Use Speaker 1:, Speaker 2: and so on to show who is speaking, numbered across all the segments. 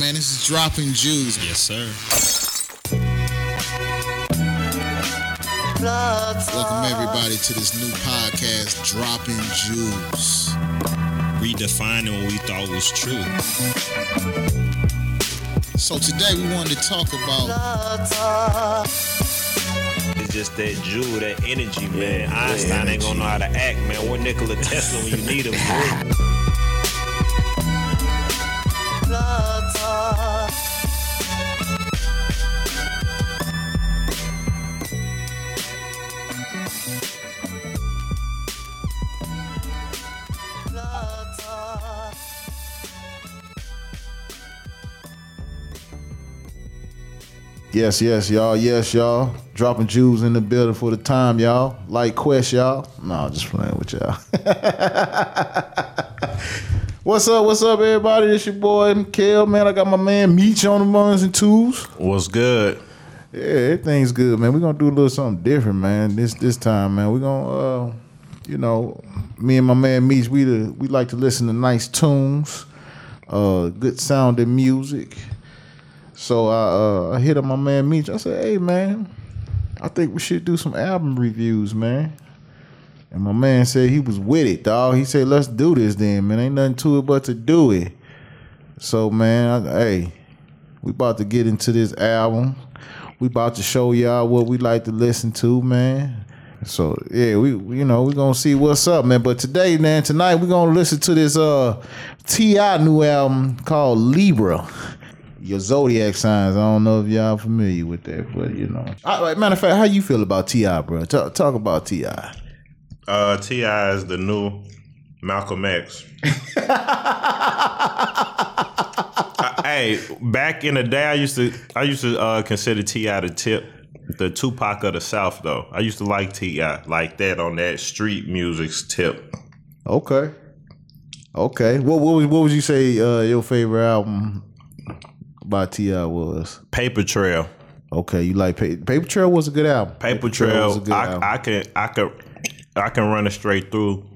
Speaker 1: man. This is Dropping Jewels.
Speaker 2: Yes, sir.
Speaker 1: Welcome everybody to this new podcast, Dropping Jewels.
Speaker 2: Redefining what we thought was true.
Speaker 1: So today we wanted to talk about
Speaker 3: It's just that Jew, that energy, man. Einstein ain't gonna know how to act, man. What Nikola Tesla when you need him,
Speaker 4: Yes, yes, y'all. Yes, y'all. Dropping jewels in the building for the time, y'all. Like Quest, y'all. No, just playing with y'all. what's up? What's up, everybody? It's your boy Kel, man. I got my man Meech on the ones and twos.
Speaker 3: What's good?
Speaker 4: Yeah, everything's good, man. We're gonna do a little something different, man. This this time, man. We're gonna uh, you know, me and my man Meech, we the, we like to listen to nice tunes, uh, good sounding music. So I uh, I hit up my man Meech. I said, "Hey man, I think we should do some album reviews, man." And my man said he was with it, dog. He said, "Let's do this, then, man. Ain't nothing to it but to do it." So man, I, hey, we about to get into this album. We about to show y'all what we like to listen to, man. So yeah, we you know we gonna see what's up, man. But today, man, tonight we gonna listen to this uh T.I. new album called Libra. Your zodiac signs. I don't know if y'all familiar with that, but you know. Right, matter of fact, how you feel about T.I., bro? Talk, talk about Ti.
Speaker 3: Uh, T.I. is the new Malcolm X. Uh, hey, back in the day, I used to I used to uh, consider T.I. the tip, the Tupac of the South. Though I used to like T.I. like that on that street music's tip.
Speaker 4: Okay. Okay. What what was what would you say uh, your favorite album by T.I. was?
Speaker 3: Paper Trail.
Speaker 4: Okay, you like Pa- Paper Trail was a good album.
Speaker 3: Paper Trail,
Speaker 4: was a good album.
Speaker 3: I, I can I can I can run it straight through,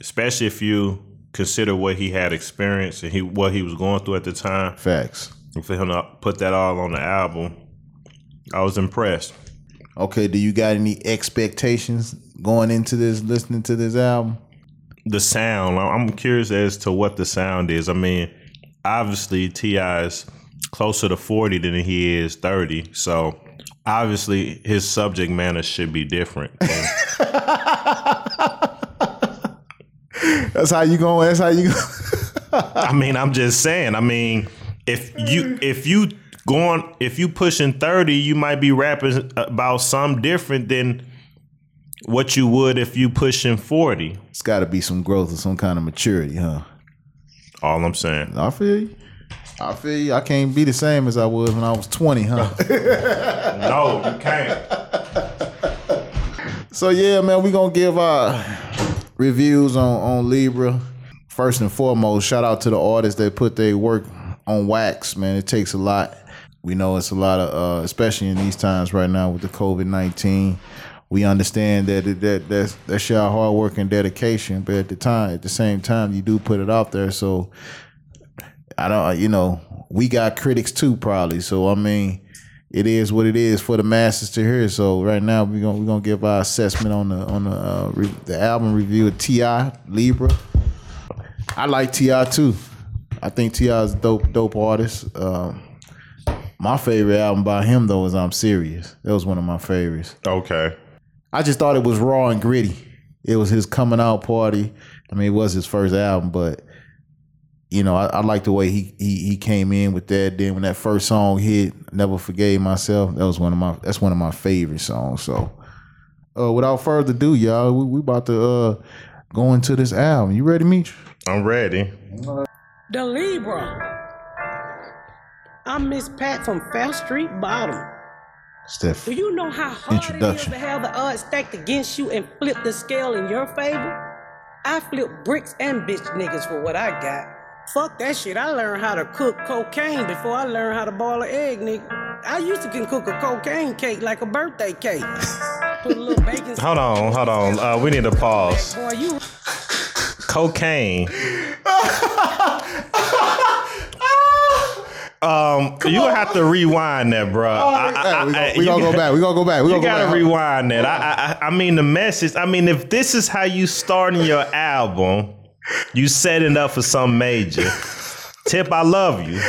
Speaker 3: especially if you consider what he had experienced and he what he was going through at the time.
Speaker 4: Facts.
Speaker 3: And for him to put that all on the album, I was impressed.
Speaker 4: Okay, do you got any expectations going into this, listening to this album?
Speaker 3: The sound, I- I'm curious as to what the sound is. I mean, obviously T.I.'s is closer to 40 than he is 30, so obviously his subject matter should be different.
Speaker 4: That's how you going. That's how you.
Speaker 3: I mean, I'm just saying. I mean, if you if you going if you pushing thirty, you might be rapping about some different than what you would if you pushing forty.
Speaker 4: it's got to be some growth or some kind of maturity, huh?
Speaker 3: All I'm saying.
Speaker 4: I feel you. I feel you. I can't be the same as I was when I was twenty, huh?
Speaker 3: No, you can't.
Speaker 4: So yeah, man, we gonna give our reviews on on Libra. First and foremost, shout out to the artists that put their work on wax. Man, it takes a lot. We know it's a lot of, uh, especially in these times right now with the COVID nineteen. We understand that it, that that's that's your hard work and dedication, but at the time, at the same time, you do put it out there. So I don't, you know, we got critics too, probably. So I mean, it is what it is for the masses to hear. So right now we're gonna we're gonna give our assessment on the on the uh, re- the album review of T.I. Libra. I like T.I. too. I think T.I. is a dope dope artist. Um, my favorite album by him though is I'm Serious. That was one of my favorites.
Speaker 3: Okay.
Speaker 4: I just thought it was raw and gritty. It was his coming out party. I mean, it was his first album, but you know, I, I like the way he, he he came in with that. Then when that first song hit, never forgave myself. That was one of my that's one of my favorite songs. So, uh, without further ado, y'all, we, we about to uh go into this album. You ready, Meech?
Speaker 3: I'm ready.
Speaker 5: The Libra. I'm Miss Pat from Fair Street Bottom.
Speaker 4: Steph.
Speaker 5: Do you know how hard it is
Speaker 4: Introduction.
Speaker 5: to have the odds stacked against you and flip the scale in your favor? I flip bricks and bitch niggas for what I got. Fuck that shit. I learned how to cook cocaine before I learned how to boil an egg, nigga. I used to can cook a cocaine cake like a birthday cake. Put a little bacon.
Speaker 3: Hold on, hold on. Uh, we need to pause.
Speaker 5: Boy, you
Speaker 3: Cocaine. Um, you gonna have to rewind that, bro. I- I-
Speaker 4: Hey, we
Speaker 3: I-
Speaker 4: gonna, we gonna go back. We gonna go back. We gonna go
Speaker 3: gotta
Speaker 4: back.
Speaker 3: rewind that. I, I I mean the message. I mean, if this is how you starting your album, you setting up for some major. Tip, I love you.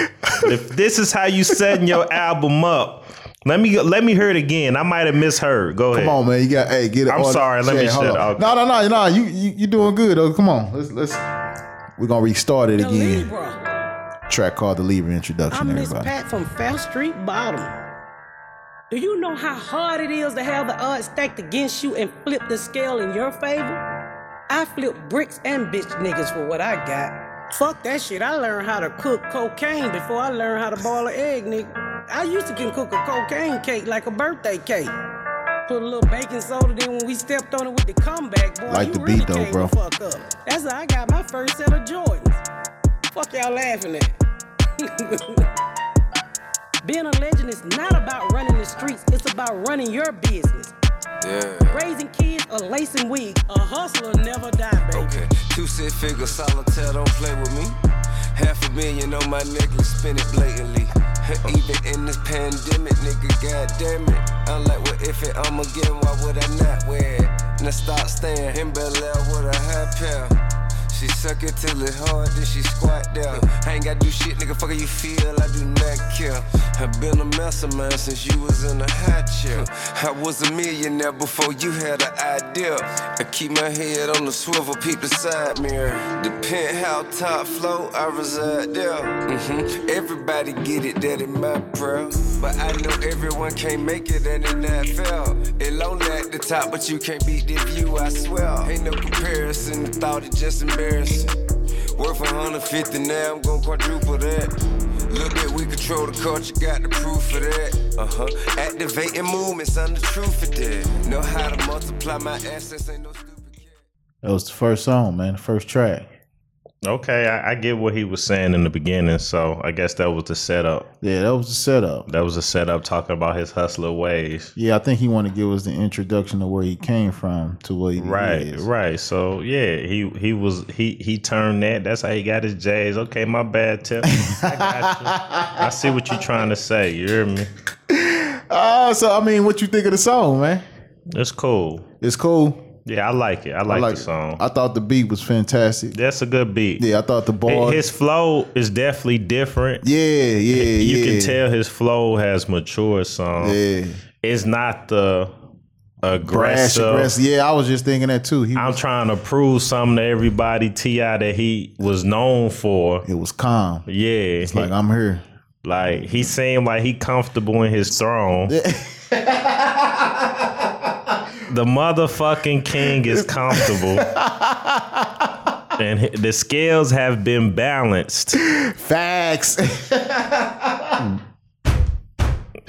Speaker 3: If this is how you setting your album up, let me let me hear it again. I might have misheard. Go ahead.
Speaker 4: Come on, man. You got. Hey, get it.
Speaker 3: I'm sorry, let me
Speaker 4: hold
Speaker 3: shut up.
Speaker 4: No, no, no, no. You you you doing good. though. come on. Let's let's. We're gonna restart it
Speaker 5: The
Speaker 4: again.
Speaker 5: Libra.
Speaker 4: Track called the Libra introduction.
Speaker 5: I'm Miss
Speaker 4: everybody.
Speaker 5: Pat from Fair Street Bottom. Do you know how hard it is to have the odds stacked against you and flip the scale in your favor? I flip bricks and bitch niggas for what I got. Fuck that shit. I learned how to cook cocaine before I learned how to boil an egg, nigga. I used to can cook a cocaine cake like a birthday cake. Put a little baking soda, then when we stepped on it with the comeback, boy,
Speaker 4: Like
Speaker 5: you
Speaker 4: the
Speaker 5: really
Speaker 4: beat though,
Speaker 5: came
Speaker 4: bro.
Speaker 5: fuck up. That's how I got my first set of Jordans. Fuck y'all laughing at. Being a legend is not about running the streets, it's about running your business.
Speaker 6: Yeah.
Speaker 5: Raising kids or lacing wigs, a hustler never die, baby.
Speaker 6: Okay. Two six figure solitaire, don't play with me. Half a million on my necklace, spin it blatantly. Even in this pandemic, nigga, goddamn it. I'm like, what if it I'm again? Why would I not wear it? Now stop staying in Bel Air with a high pair. She suck it till it hard, then she squat down. I ain't gotta do shit, nigga. Fuck how you feel, I do not care. I've been a mastermind since you was in a high chair. I was a millionaire before you had an idea. I keep my head on the swivel, peep the side mirror. The penthouse top floor, I reside there. hmm Everybody get it, that in my prayer. But I know everyone can't make it, and it not fair. It lonely at the top, but you can't beat the view, I swear. Ain't no comparison, thought is just embarrassing. Worth 150 now, I'm gon' quadruple that. Look at we control the culture, got the proof of that. Uh huh. Activating movements, I'm the truth of that. Know how to multiply my assets, ain't no stupid.
Speaker 4: That was the first song, man. First track.
Speaker 3: Okay, I, I get what he was saying in the beginning, so I guess that was the setup.
Speaker 4: Yeah, that was the setup.
Speaker 3: That was a setup talking about his hustler ways.
Speaker 4: Yeah, I think he wanted to give us the introduction of where he came from to where he
Speaker 3: Right,
Speaker 4: is.
Speaker 3: right. So yeah, he he was he he turned that. That's how he got his J's. Okay, my bad, Tip. I got you. I see what you're trying to say. You hear me?
Speaker 4: Oh, so I mean, what you think of the song, man?
Speaker 3: It's cool.
Speaker 4: It's cool.
Speaker 3: Yeah, I like it. I like,
Speaker 4: I like
Speaker 3: the song.
Speaker 4: I thought the beat was fantastic.
Speaker 3: That's a good beat.
Speaker 4: Yeah, I thought the ball.
Speaker 3: His flow is definitely different.
Speaker 4: yeah, yeah,
Speaker 3: You
Speaker 4: yeah.
Speaker 3: can tell his flow has matured some.
Speaker 4: Yeah,
Speaker 3: It's not the
Speaker 4: brash,
Speaker 3: aggressive.
Speaker 4: aggressive. Yeah, I was just thinking that too. He
Speaker 3: I'm trying to prove something to everybody. T.I. that he was known for.
Speaker 4: it was calm.
Speaker 3: Yeah,
Speaker 4: It's like I'm here.
Speaker 3: Like he seemed like he comfortable in his throne. the motherfucking king is comfortable. and the scales have been balanced.
Speaker 4: Facts.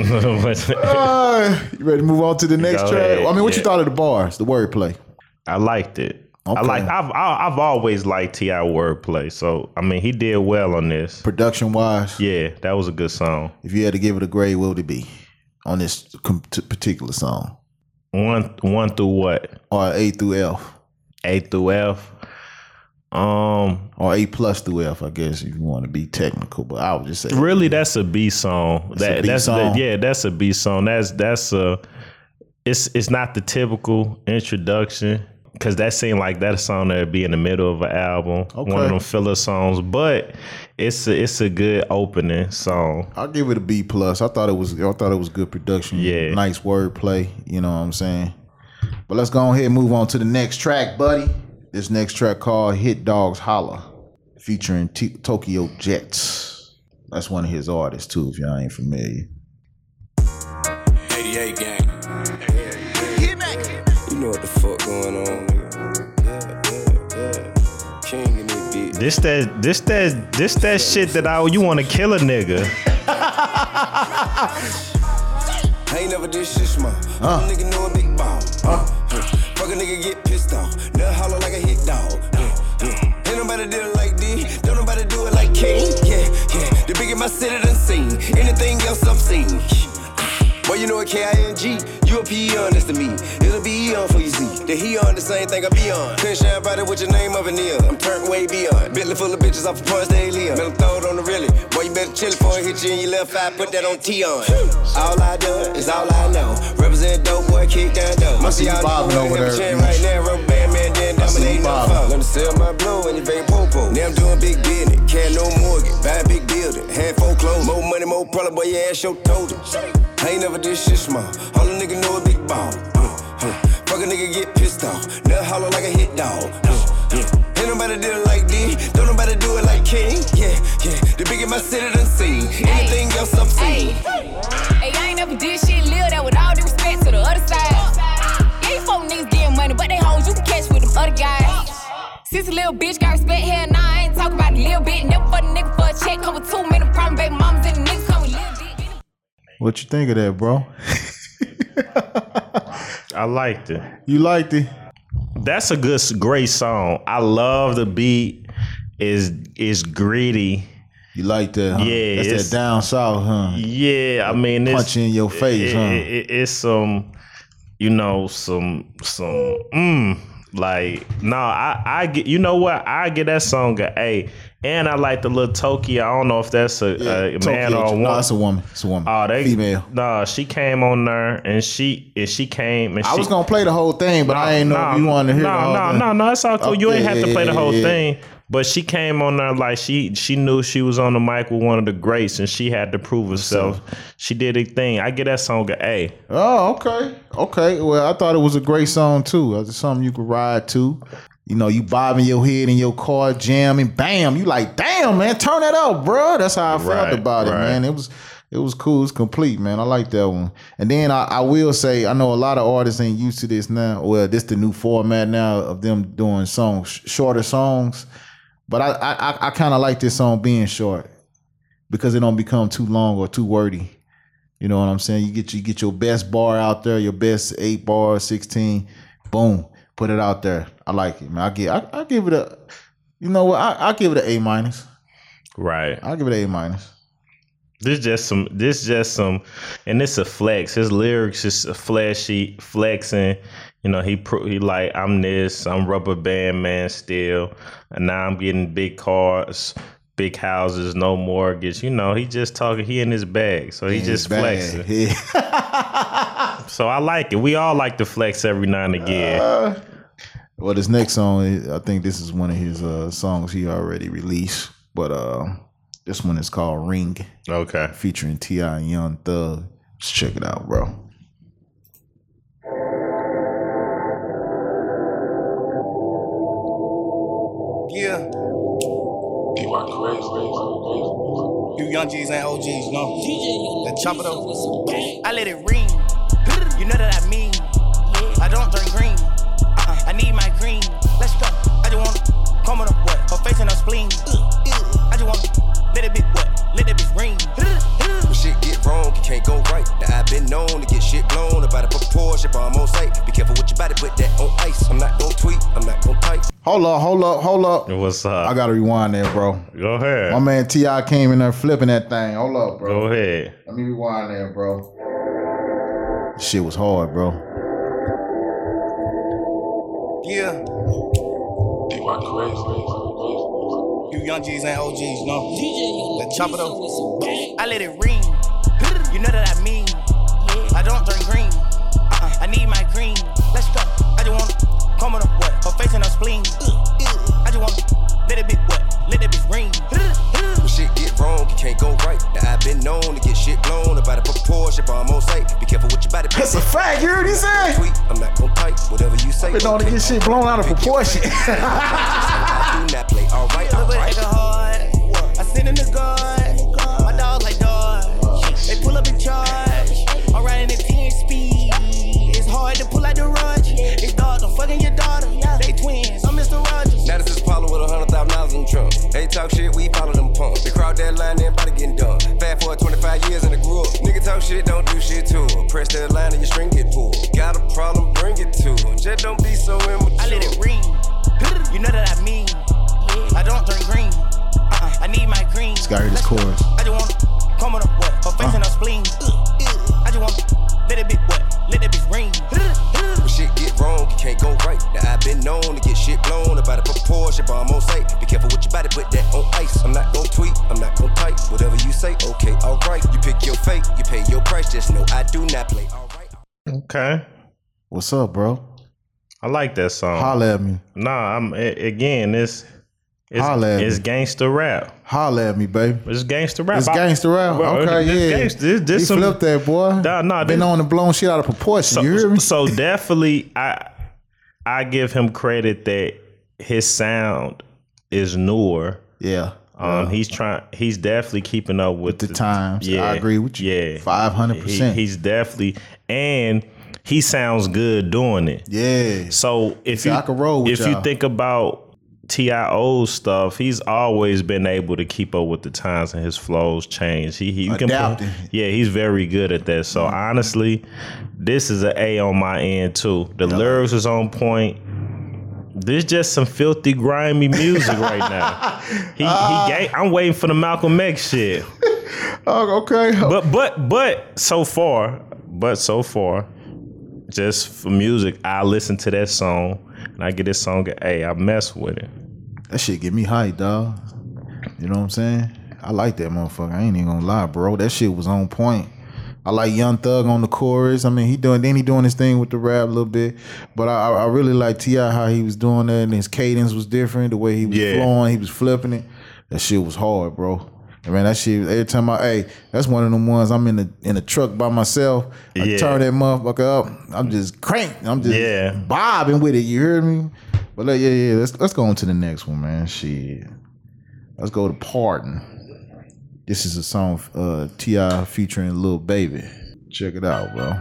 Speaker 4: Uh, you ready to move on to the next track? I mean, what you thought of the bars, the wordplay?
Speaker 3: I liked it. I like. I've I've always liked T.I. wordplay. So I mean, he did well on this.
Speaker 4: Production wise,
Speaker 3: Yeah, that was a good song.
Speaker 4: if you had to give it a grade, what would it be on this particular song?
Speaker 3: One one through what?
Speaker 4: Or A through F?
Speaker 3: A through F. Um,
Speaker 4: Or A plus through F, I guess, if you want to be technical. But I would just say
Speaker 3: Really, that's a B song.
Speaker 4: That's
Speaker 3: that
Speaker 4: B
Speaker 3: that's
Speaker 4: song.
Speaker 3: The, yeah, that's a B song. That's that's a. It's it's not the typical introduction because that seemed like that song that would be in the middle of an album, one of them filler songs. But it's a, it's a good opening song.
Speaker 4: I'll give it a B plus. I thought it was I thought it was good production.
Speaker 3: Yeah.
Speaker 4: Nice wordplay. You know what I'm saying? But let's go ahead and move on to the next track, buddy. This next track called Hit Dogs Holla, featuring T- Tokyo Jetz. That's one of his artists too, if y'all ain't familiar.
Speaker 6: 88 gang. Going on, nigga. Yeah, yeah, yeah. King in this bitch.
Speaker 3: This that this that this that shit that I you want to kill a nigga.
Speaker 6: I ain't never did shit small. Uh. Nigga know a big ball. Uh. Fuck a nigga get pissed off. Nut holler like a hit dog. Yeah, yeah. Ain't nobody did it like this. Don't nobody do it like King. Yeah, yeah. The bigger my city done seen. Anything else I've seen. Boy, you know a K-I-N-G. You a P-E-on, that's to me. It'll be E-on for you, Z. The he on the same thing I be on. Couldn't shine brighter with your name of a Neil. I'm turned way beyond. Bentley full of bitches off of Point Stay Leon. Better throw it on the really. Boy, you better chill before it hit you in your left eye. Put that on T on. All I done is all I know. Represent dope boy, kick down dope. Most
Speaker 4: see you
Speaker 6: y'all
Speaker 4: bobbing over there,
Speaker 6: right now. Rubber band man, then
Speaker 4: I see you
Speaker 6: dominating no
Speaker 4: bobbing.
Speaker 6: phone. Let sell my blue and you vape popo. Now I'm doing big business. Can't no mortgage. Buy a big building. Hand foreclosed. More money, more problem, boy, your ass show told it. I ain't never did shit small. All a nigga know a big ball. Uh, uh. Fuck a nigga get pissed off. Nut holler like a hit dog. Uh, yeah. Ain't nobody did it like D. Don't nobody do it like King. Yeah, yeah. The biggest my city done seen. Anything else I've seen.
Speaker 7: Hey, I ain't never did shit, live that with all due respect to the other side. Yeah, you folk niggas getting money, but they hoes you can catch with them other guys. Since a little bitch got respect, hell nah, I ain't talking about a little bit. Never for the nigga for a check, come with two many problem, baby mamas and the niggas come with little dick.
Speaker 4: What you think of that, bro?
Speaker 3: I liked it.
Speaker 4: You liked it?
Speaker 3: That's a good, great song. I love the beat. is is gritty.
Speaker 4: You like that? Huh?
Speaker 3: Yeah,
Speaker 4: that's
Speaker 3: it's-
Speaker 4: that down south, huh?
Speaker 3: Yeah, I mean, it's,
Speaker 4: Punch you in your face,
Speaker 3: it-
Speaker 4: huh?
Speaker 3: it- it- it's some, you know, some some. Mm, like no, I I get. You know what? I get that song a A, and I like the little Tokyo. I don't know if that's a, a man
Speaker 4: Tokyo-
Speaker 3: or a woman.
Speaker 4: No, it's a woman. It's a woman.
Speaker 3: Oh, they
Speaker 4: female.
Speaker 3: No, she came on there and she and she came and
Speaker 4: I
Speaker 3: she,
Speaker 4: was gonna play the whole thing, but I ain't know if you wanted to hear
Speaker 3: no, no,
Speaker 4: thing.
Speaker 3: no, no, it's all cool.
Speaker 4: Oh,
Speaker 3: you ain't
Speaker 4: yeah,
Speaker 3: have to
Speaker 4: yeah,
Speaker 3: play the
Speaker 4: yeah,
Speaker 3: whole
Speaker 4: yeah.
Speaker 3: thing. But she came on there like she she knew she was on the mic with one of the greats and she had to prove herself. She did a thing. I get that song a A.
Speaker 4: Oh, okay, okay. Well, I thought it was a great song too. It's something you could ride to. You know, you bobbing your head in your car, jamming, bam. You like, damn, man, turn that up, bro. That's how I felt
Speaker 3: Right,
Speaker 4: about it, man. It was, it was cool. It's complete, man. I like that one. And then I, I will say, I know a lot of artists ain't used to this now. Well, this the new format now of them doing songs, shorter songs. But I, I, I, kind of like this song being short because it don't become too long or too wordy. You know what I'm saying? You get you get your best bar out there, your best eight bar, sixteen, boom, put it out there. I like it, man. I give I, I give it a, you know what? I I give it an A minus.
Speaker 3: Right.
Speaker 4: I'll give it an A minus.
Speaker 3: This just some. This just some, and it's a flex. His lyrics is a flashy flexing. You know, he pro, he like I'm this. I'm rubber band man still, and now I'm getting big cars, big houses, no mortgage. You know, he just talking. He in his bag, so he just
Speaker 4: Bad.
Speaker 3: flexing.
Speaker 4: Yeah.
Speaker 3: So I like it. We all like to flex every now and again.
Speaker 4: well, this next song, I think this is one of his uh, songs he already released, but uh, this one is called Ring,
Speaker 3: okay.
Speaker 4: featuring T.I. and Young Thug. Let's check it out, bro.
Speaker 8: Yeah. You young G's ain't OGs, no. That chop it up. I let it ring. You know that I mean. I don't drink green. Uh-uh. I need my green. Let's go. I just want come on up what? Her face and her spleen. Uh, uh. I just want let it be what? Let it be ring.
Speaker 6: When shit get wrong, you can't go right. Now I've been known to get shit blown about a proportion, but I'm on sight. Be careful with your body, put that on ice. I'm not gon' tweet, I'm not gon' type.
Speaker 4: Hold up, hold up, hold up.
Speaker 3: What's up?
Speaker 4: I gotta rewind there, bro.
Speaker 3: Go ahead.
Speaker 4: My man T.I. came in there flipping that thing. Hold up, bro.
Speaker 3: Go ahead.
Speaker 4: Let me rewind there, bro. Shit was hard, bro.
Speaker 8: Yeah. You young G's ain't OGs, no. That chop it up. I let it ring. You know that I mean. I don't drink green. Uh-uh. I need my green. Let's go. I just want come on up what? Her face and her spleen. I just want let it be what? Let it be ring.
Speaker 6: When shit get wrong, you can't go right. Now I've been known to get shit blown about a proportion, but I'm on sight. Be careful with your body, put
Speaker 4: That's a
Speaker 6: that
Speaker 4: fact, you heard he said?
Speaker 6: tweet. I'm not gon' type. Whatever you say.
Speaker 4: Been known to
Speaker 6: okay.
Speaker 4: get shit blown out of proportion.
Speaker 6: I do not play. Alright,
Speaker 8: But
Speaker 6: alright.
Speaker 8: it hard. I send in the guard. It's pull out the. It's dog, I'm fucking your daughter. They twins. I'm Mr. Rogers.
Speaker 6: Now this is Paulo with a hundred thousand dollars in the trunk. They talk shit, we follow them pumps. They crowd that line, everybody getting done. Fast forward 25 years and I grew up. Nigga talk shit, don't do shit to 'em. Press that line and your string get pulled. Okay.
Speaker 4: What's up, bro?
Speaker 3: I like that song.
Speaker 4: Holla at me.
Speaker 3: Nah, I'm again. It's it's,
Speaker 4: Holla
Speaker 3: it's gangster rap.
Speaker 4: Holla at me, baby.
Speaker 3: It's gangster rap.
Speaker 4: It's gangster rap.
Speaker 3: Bro,
Speaker 4: okay,
Speaker 3: this
Speaker 4: yeah.
Speaker 3: Gangster, this, this
Speaker 4: he
Speaker 3: some,
Speaker 4: flipped that boy.
Speaker 3: Nah, nah,
Speaker 4: Been
Speaker 3: this-
Speaker 4: on and blown shit out of proportion.
Speaker 3: so,
Speaker 4: you hear me?
Speaker 3: so definitely, I I give him credit that his sound is newer.
Speaker 4: yeah.
Speaker 3: Um, he's trying. He's definitely keeping up with,
Speaker 4: the times. Yeah, I agree with you.
Speaker 3: Yeah,
Speaker 4: 500%.
Speaker 3: He's definitely, and he sounds good doing it.
Speaker 4: Yeah.
Speaker 3: So if you
Speaker 4: I could roll
Speaker 3: if you
Speaker 4: y'all.
Speaker 3: think about Tio stuff, he's always been able to keep up with the times and his flows change. He, he you can yeah, he's very good at that. So honestly, this is an A on my end too. The lyrics is on point. This just some filthy, grimy music right now. He,
Speaker 4: Ah.
Speaker 3: he gave, I'm waiting for the Malcolm X shit.
Speaker 4: Oh, okay.
Speaker 3: But but but so far, but so far, just for music, I listen to that song and I get this song. Hey, I mess with it.
Speaker 4: That shit get me hyped, dog. You know what I'm saying? I like that motherfucker. I ain't even gonna lie, bro. That shit was on point. I like Young Thug on the chorus. I mean, he doing then he doing his thing with the rap a little bit, but I, I really like T.I. how he was doing that and his cadence was different. The way he was
Speaker 3: Yeah.
Speaker 4: flowing, he was flipping it. That shit was hard, bro. And man, that shit. Every time I, hey, that's one of them ones. I'm in the in the truck by myself. I
Speaker 3: Yeah.
Speaker 4: turn that motherfucker up. I'm just cranked. I'm just
Speaker 3: Yeah.
Speaker 4: bobbing with it. You hear me? But like, yeah, yeah. Let's let's go on to the next one, man. Shit. Let's go to Pardon. This is a song uh T.I. featuring Lil Baby. Check it out, bro.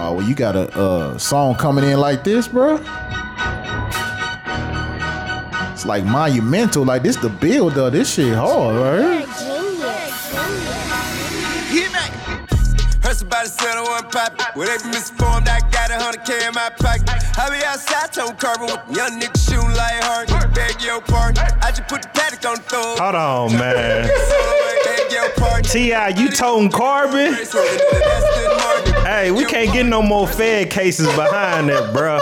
Speaker 4: Oh, well, you got a uh, song coming in like this, bro. It's like monumental. Like this, the build up. This shit hard, right?
Speaker 6: Heard somebody said I wasn't poppin'. Well, they been misinformed. I got a hundred K in my pocket. I be outside, tone carbon with young niggas shooting like hard. Beg your pardon. I just put the paddock on the throw.
Speaker 3: Hold on, man.
Speaker 6: Beg your pardon.
Speaker 3: T.I., you toting carbon? Hey, we can't get no more Fed cases behind that, bruh.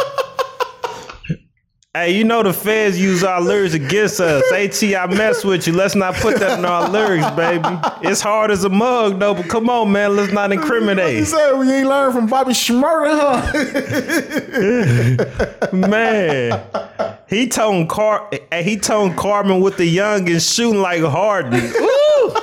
Speaker 3: Hey, you know the feds use our lyrics against us. AT, I mess with you. Let's not put that in our lyrics, baby. It's hard as a mug, though, but come on, man. Let's not incriminate.
Speaker 4: You said we ain't learned from Bobby Shmurda, huh?
Speaker 3: Man. He toned car he toned Carmen with the young and shooting like Harden. Ooh.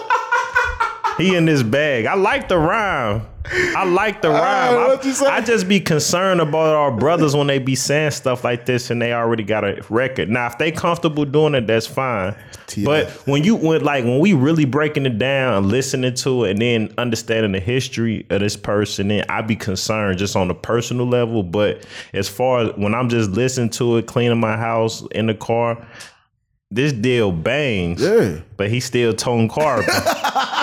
Speaker 3: He in this bag. I like the rhyme. I like the rhyme. I,
Speaker 4: you say?
Speaker 3: I just be concerned about our brothers when they be saying stuff like this and they already got a record. Now, if they comfortable doing it, that's fine.
Speaker 4: Yeah.
Speaker 3: But when you when like when we really breaking it down and listening to it and then understanding the history of this person, then I be concerned just on a personal level. But as far as when I'm just listening to it, cleaning my house in the car, this deal bangs.
Speaker 4: Yeah.
Speaker 3: But he still tone carbon.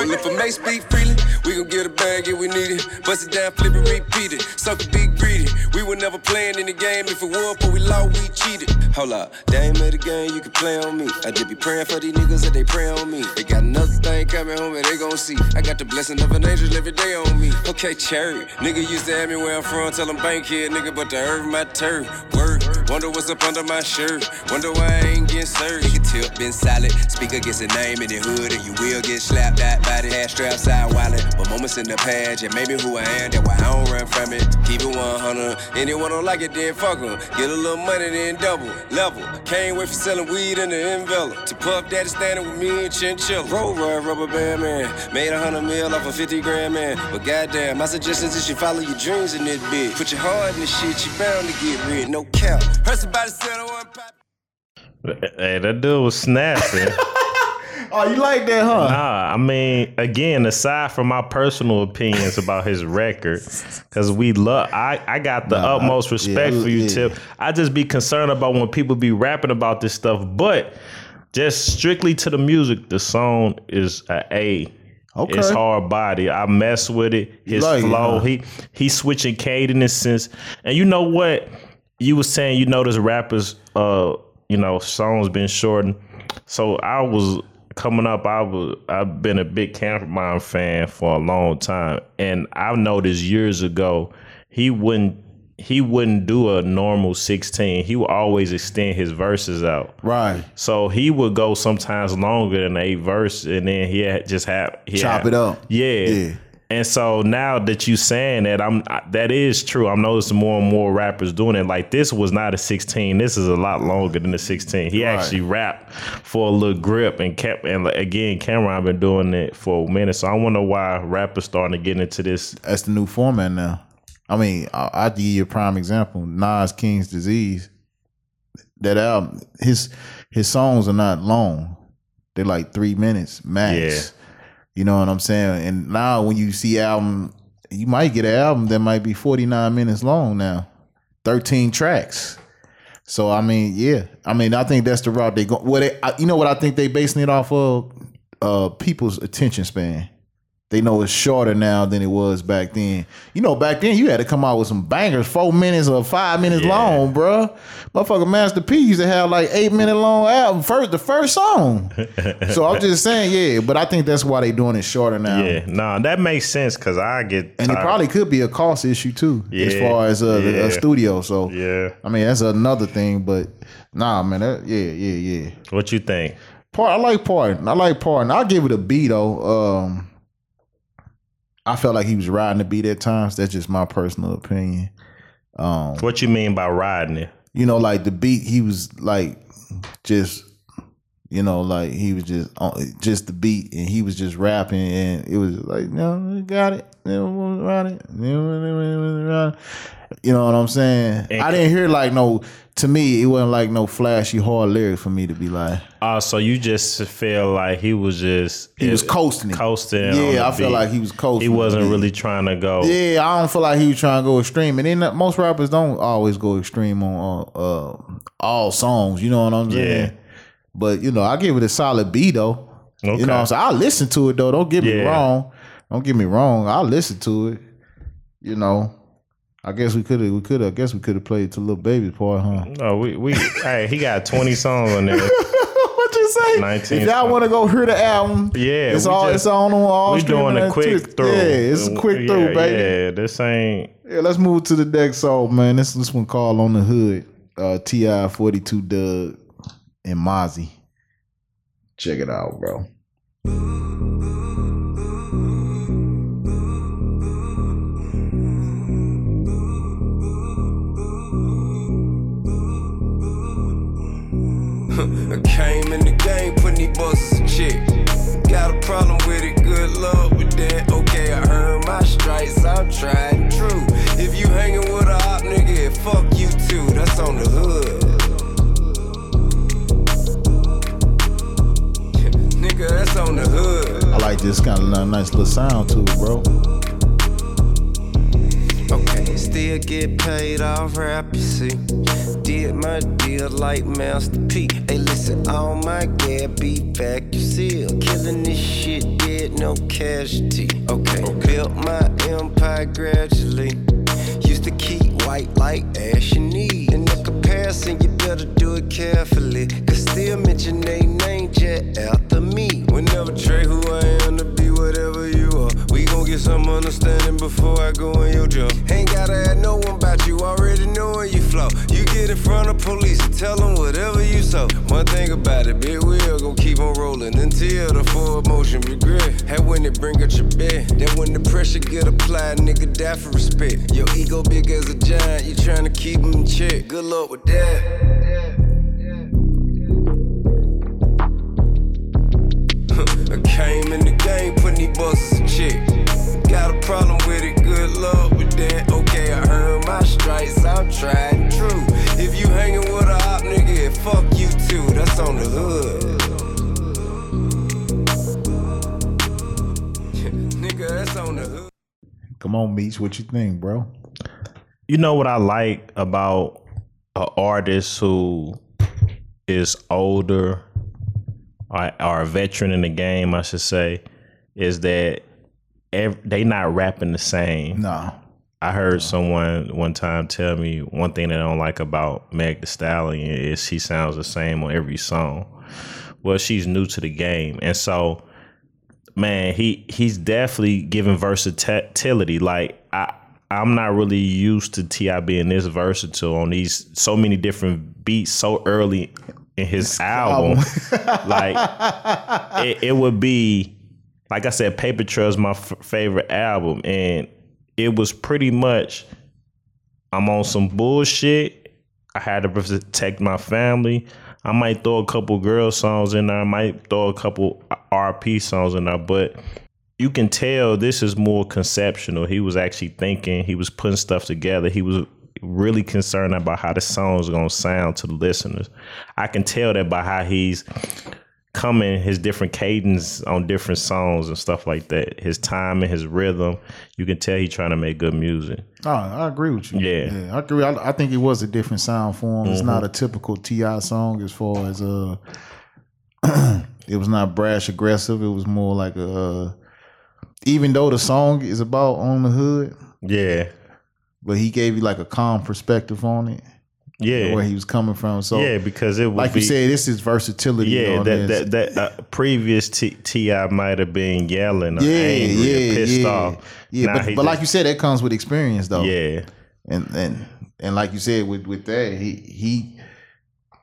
Speaker 6: Well, if I may speak freely, we gon' get a bag if we need it. Bust it down, flip it, repeat it. Sucker be greedy. We were never playing in the game. If it won, but we lost, we cheated. Hold up, they ain't made a game, you can play on me. I did be praying for these niggas that they pray on me. They got another thing coming home and they gon' see. I got the blessing of an angel every day on me. Okay, cherry. Nigga used to have me where I'm from, tell them bank here, nigga, but the earth my turf. Word, wonder what's up under my shirt. Wonder why I ain't getting served. Nigga tip been solid. Speak against a name in the hood and you will get slapped. That body had straps out wallet. But moments in the past, yeah, maybe who I am, that's why I don't run from it. Keep it 100. Anyone don't like it, then fuck 'em. Get a little money, then double. Level. Can't wait for selling weed in the envelope. To Puff Daddy standing with me and Chinchilla. Roll ride, rubber band man. Made a hundred mil off a 50 grand man. But goddamn, my suggestion is you follow your dreams in this bitch. Put your heart in this shit, you bound to get rid. No cap. Heard somebody said I wasn't pop.
Speaker 3: Hey, that dude was snapping.
Speaker 4: oh, you like that, huh?
Speaker 3: Nah, I mean, again, aside from my personal opinions about his record, because we love, I, I got the
Speaker 4: Nah,
Speaker 3: utmost respect
Speaker 4: yeah,
Speaker 3: for you,
Speaker 4: yeah.
Speaker 3: Tip. I just be concerned about when people be rapping about this stuff, but just strictly to the music, the song is a A
Speaker 4: Okay.
Speaker 3: It's hard body. I mess with it. His
Speaker 4: like it,
Speaker 3: flow.
Speaker 4: huh?
Speaker 3: He he switching cadences. And you know what? You was saying you notice rappers uh you know songs been shortened. So I was coming up. I was I've been a big Cam'ron fan for a long time, and I've noticed years ago he wouldn't he wouldn't do a normal sixteen. He would always extend his verses out.
Speaker 4: Right.
Speaker 3: So he would go sometimes longer than eight verse, and then he had just have he
Speaker 4: Chop
Speaker 3: had-
Speaker 4: it up.
Speaker 3: Yeah.
Speaker 4: Yeah.
Speaker 3: And so now that you saying that, I'm I- that is true. I'm noticing more and more rappers doing it. Like this was not a 16. This is a lot longer than a 16. He
Speaker 4: Right.
Speaker 3: actually rapped for a little grip and kept. And like, again, Cam'ron I've been doing it for a minute. So I wonder why rappers starting to get into this.
Speaker 4: That's the new format now. I mean, I- I'll give you a prime example. Nas King's Disease. That album, his his songs are not long. They're like three minutes max.
Speaker 3: Yeah.
Speaker 4: You know what I'm saying? And now when you see album, you might get an album that might be 49 minutes long now. 13 tracks. So I mean, yeah. I mean, I think that's the route they go. What I, you know what I think they basing it off of? Uh, people's attention span. They know it's shorter now than it was back then. You know, back then you had to come out with some bangers, four minutes or five minutes
Speaker 3: Yeah.
Speaker 4: long, bruh. Motherfucker Master P used to have like eight minute long album first the first song. so I'm just saying, yeah. But I think that's why they doing it shorter now.
Speaker 3: Yeah, nah, that makes sense because I get
Speaker 4: And it probably could be a cost issue too, as far as uh, the
Speaker 3: yeah.
Speaker 4: a studio. So
Speaker 3: Yeah.
Speaker 4: I mean that's another thing. But nah, man, that, yeah, yeah, yeah.
Speaker 3: What you think?
Speaker 4: Part I like Pardon. I like Pardon. I'll give it a B though. Um, I felt like he was riding the beat at times. That's just my personal opinion. Um,
Speaker 3: What you mean by riding it?
Speaker 4: you know, like the beat, he was like just, you know, like he was just on just the beat, and he was just rapping, and it was like, no, got it, you know, around it, you know what I'm saying? I didn't hear like no. To me, it wasn't like no flashy hard lyric for me to be like.
Speaker 3: Oh, so you just feel like he was just
Speaker 4: He was coasting it.
Speaker 3: coasting.
Speaker 4: Yeah, I feel like he was coasting.
Speaker 3: He wasn't really trying to go.
Speaker 4: Yeah, I don't feel like he was trying to go extreme. And then uh, most rappers don't always go extreme on uh, uh, all songs. You know what I'm saying?
Speaker 3: Yeah.
Speaker 4: But you know, I give it a solid B though.
Speaker 3: Okay.
Speaker 4: You know what I'm saying? I'll listen to it though. Don't get me
Speaker 3: Yeah.
Speaker 4: wrong. Don't get me wrong. I'll listen to it. You know. I guess we could have we could have I guess we could have played to Lil Baby part, huh?
Speaker 3: No, we we hey, he got twenty songs on there.
Speaker 4: what you say?
Speaker 3: 19
Speaker 4: if y'all want to go hear the album,
Speaker 3: Yeah,
Speaker 4: it's all
Speaker 3: just-
Speaker 4: it's on on all
Speaker 3: we doing a quick
Speaker 4: Twitch.
Speaker 3: through.
Speaker 4: Yeah, it's a quick
Speaker 3: yeah,
Speaker 4: through, baby.
Speaker 3: Yeah, this ain't.
Speaker 4: Yeah, let's move to the next song, man. This this one called "On the Hood." Uh, T.I. forty two Dugg and Mozzy. Check it out, bro.
Speaker 6: I came in the game, putting these bosses in check. Got a problem with it, good luck with that. Okay, I earned my stripes, I'm trying true. If you hanging with a hot nigga, fuck you too, that's on the hood. nigga, that's on the hood.
Speaker 4: I like this kind of nice little sound to it, bro.
Speaker 6: Okay, still get paid off rap, you see. Did my deal like Master P. Hey, listen, all my gab be back, you see. Killing this shit, dead, no casualty. Okay, built my empire gradually. Used to keep white like ash and need. In the comparison, you better do it carefully. Cause still mention they name jet after me. Whenever Trey who I am to be whatever you are. We gon' get some understanding before I go in your job. Ain't gotta ask no one about you, already knowing you flow. You get in front of police and tell them whatever you saw. One thing about it, big wheel gon' keep on rolling until the full motion regret. Hey, when it bring out your bed, that when the pressure get applied, nigga die for respect. Your ego big as a giant, you tryna keep him in check. Good luck with that.
Speaker 4: Meech, what you think, bro?
Speaker 3: You know what I like about an artist who is older or, or a veteran in the game, I should say, is that they not rapping the same.
Speaker 4: No.
Speaker 3: I heard someone one time tell me one thing that I don't like about Meg The Stallion is she sounds the same on every song. Well, she's new to the game, and so man, he he's definitely giving versatility. Like I. I'm not really used to T.I. being this versatile on these so many different beats so early in his album. like it, it would be like I said, Paper Trail is my f- favorite album, and it was pretty much I'm on some bullshit. I had to protect my family. I might throw a couple girl songs in there. I might throw a couple RP songs in there, but you can tell this is more conceptual. He was actually thinking. He was putting stuff together. He was really concerned about how the song is gonna sound to the listeners. I can tell that by how he's coming his different cadence on different songs and stuff like that. His time and his rhythm. You can tell he's trying to make good music.
Speaker 4: Oh, I agree with you.
Speaker 3: Yeah.
Speaker 4: I agree. I, I think it was a different sound for him. It's
Speaker 3: Mhm.
Speaker 4: not a typical T.I. song as far as uh, it was not brash aggressive. It was more like a. Uh, even though the song is about on the hood,
Speaker 3: Yeah.
Speaker 4: but he gave you like a calm perspective on it.
Speaker 3: Yeah.
Speaker 4: where he was coming from. So
Speaker 3: yeah, because it
Speaker 4: like
Speaker 3: be,
Speaker 4: you said, this is versatility.
Speaker 3: Yeah,
Speaker 4: on
Speaker 3: that,
Speaker 4: this.
Speaker 3: that that uh, previous T- T.I. might have been yelling, or
Speaker 4: yeah,
Speaker 3: angry,
Speaker 4: yeah,
Speaker 3: or pissed
Speaker 4: yeah,
Speaker 3: off.
Speaker 4: yeah. But but like you said, that comes with experience, though.
Speaker 3: Yeah.
Speaker 4: and and and like you said with with that, he he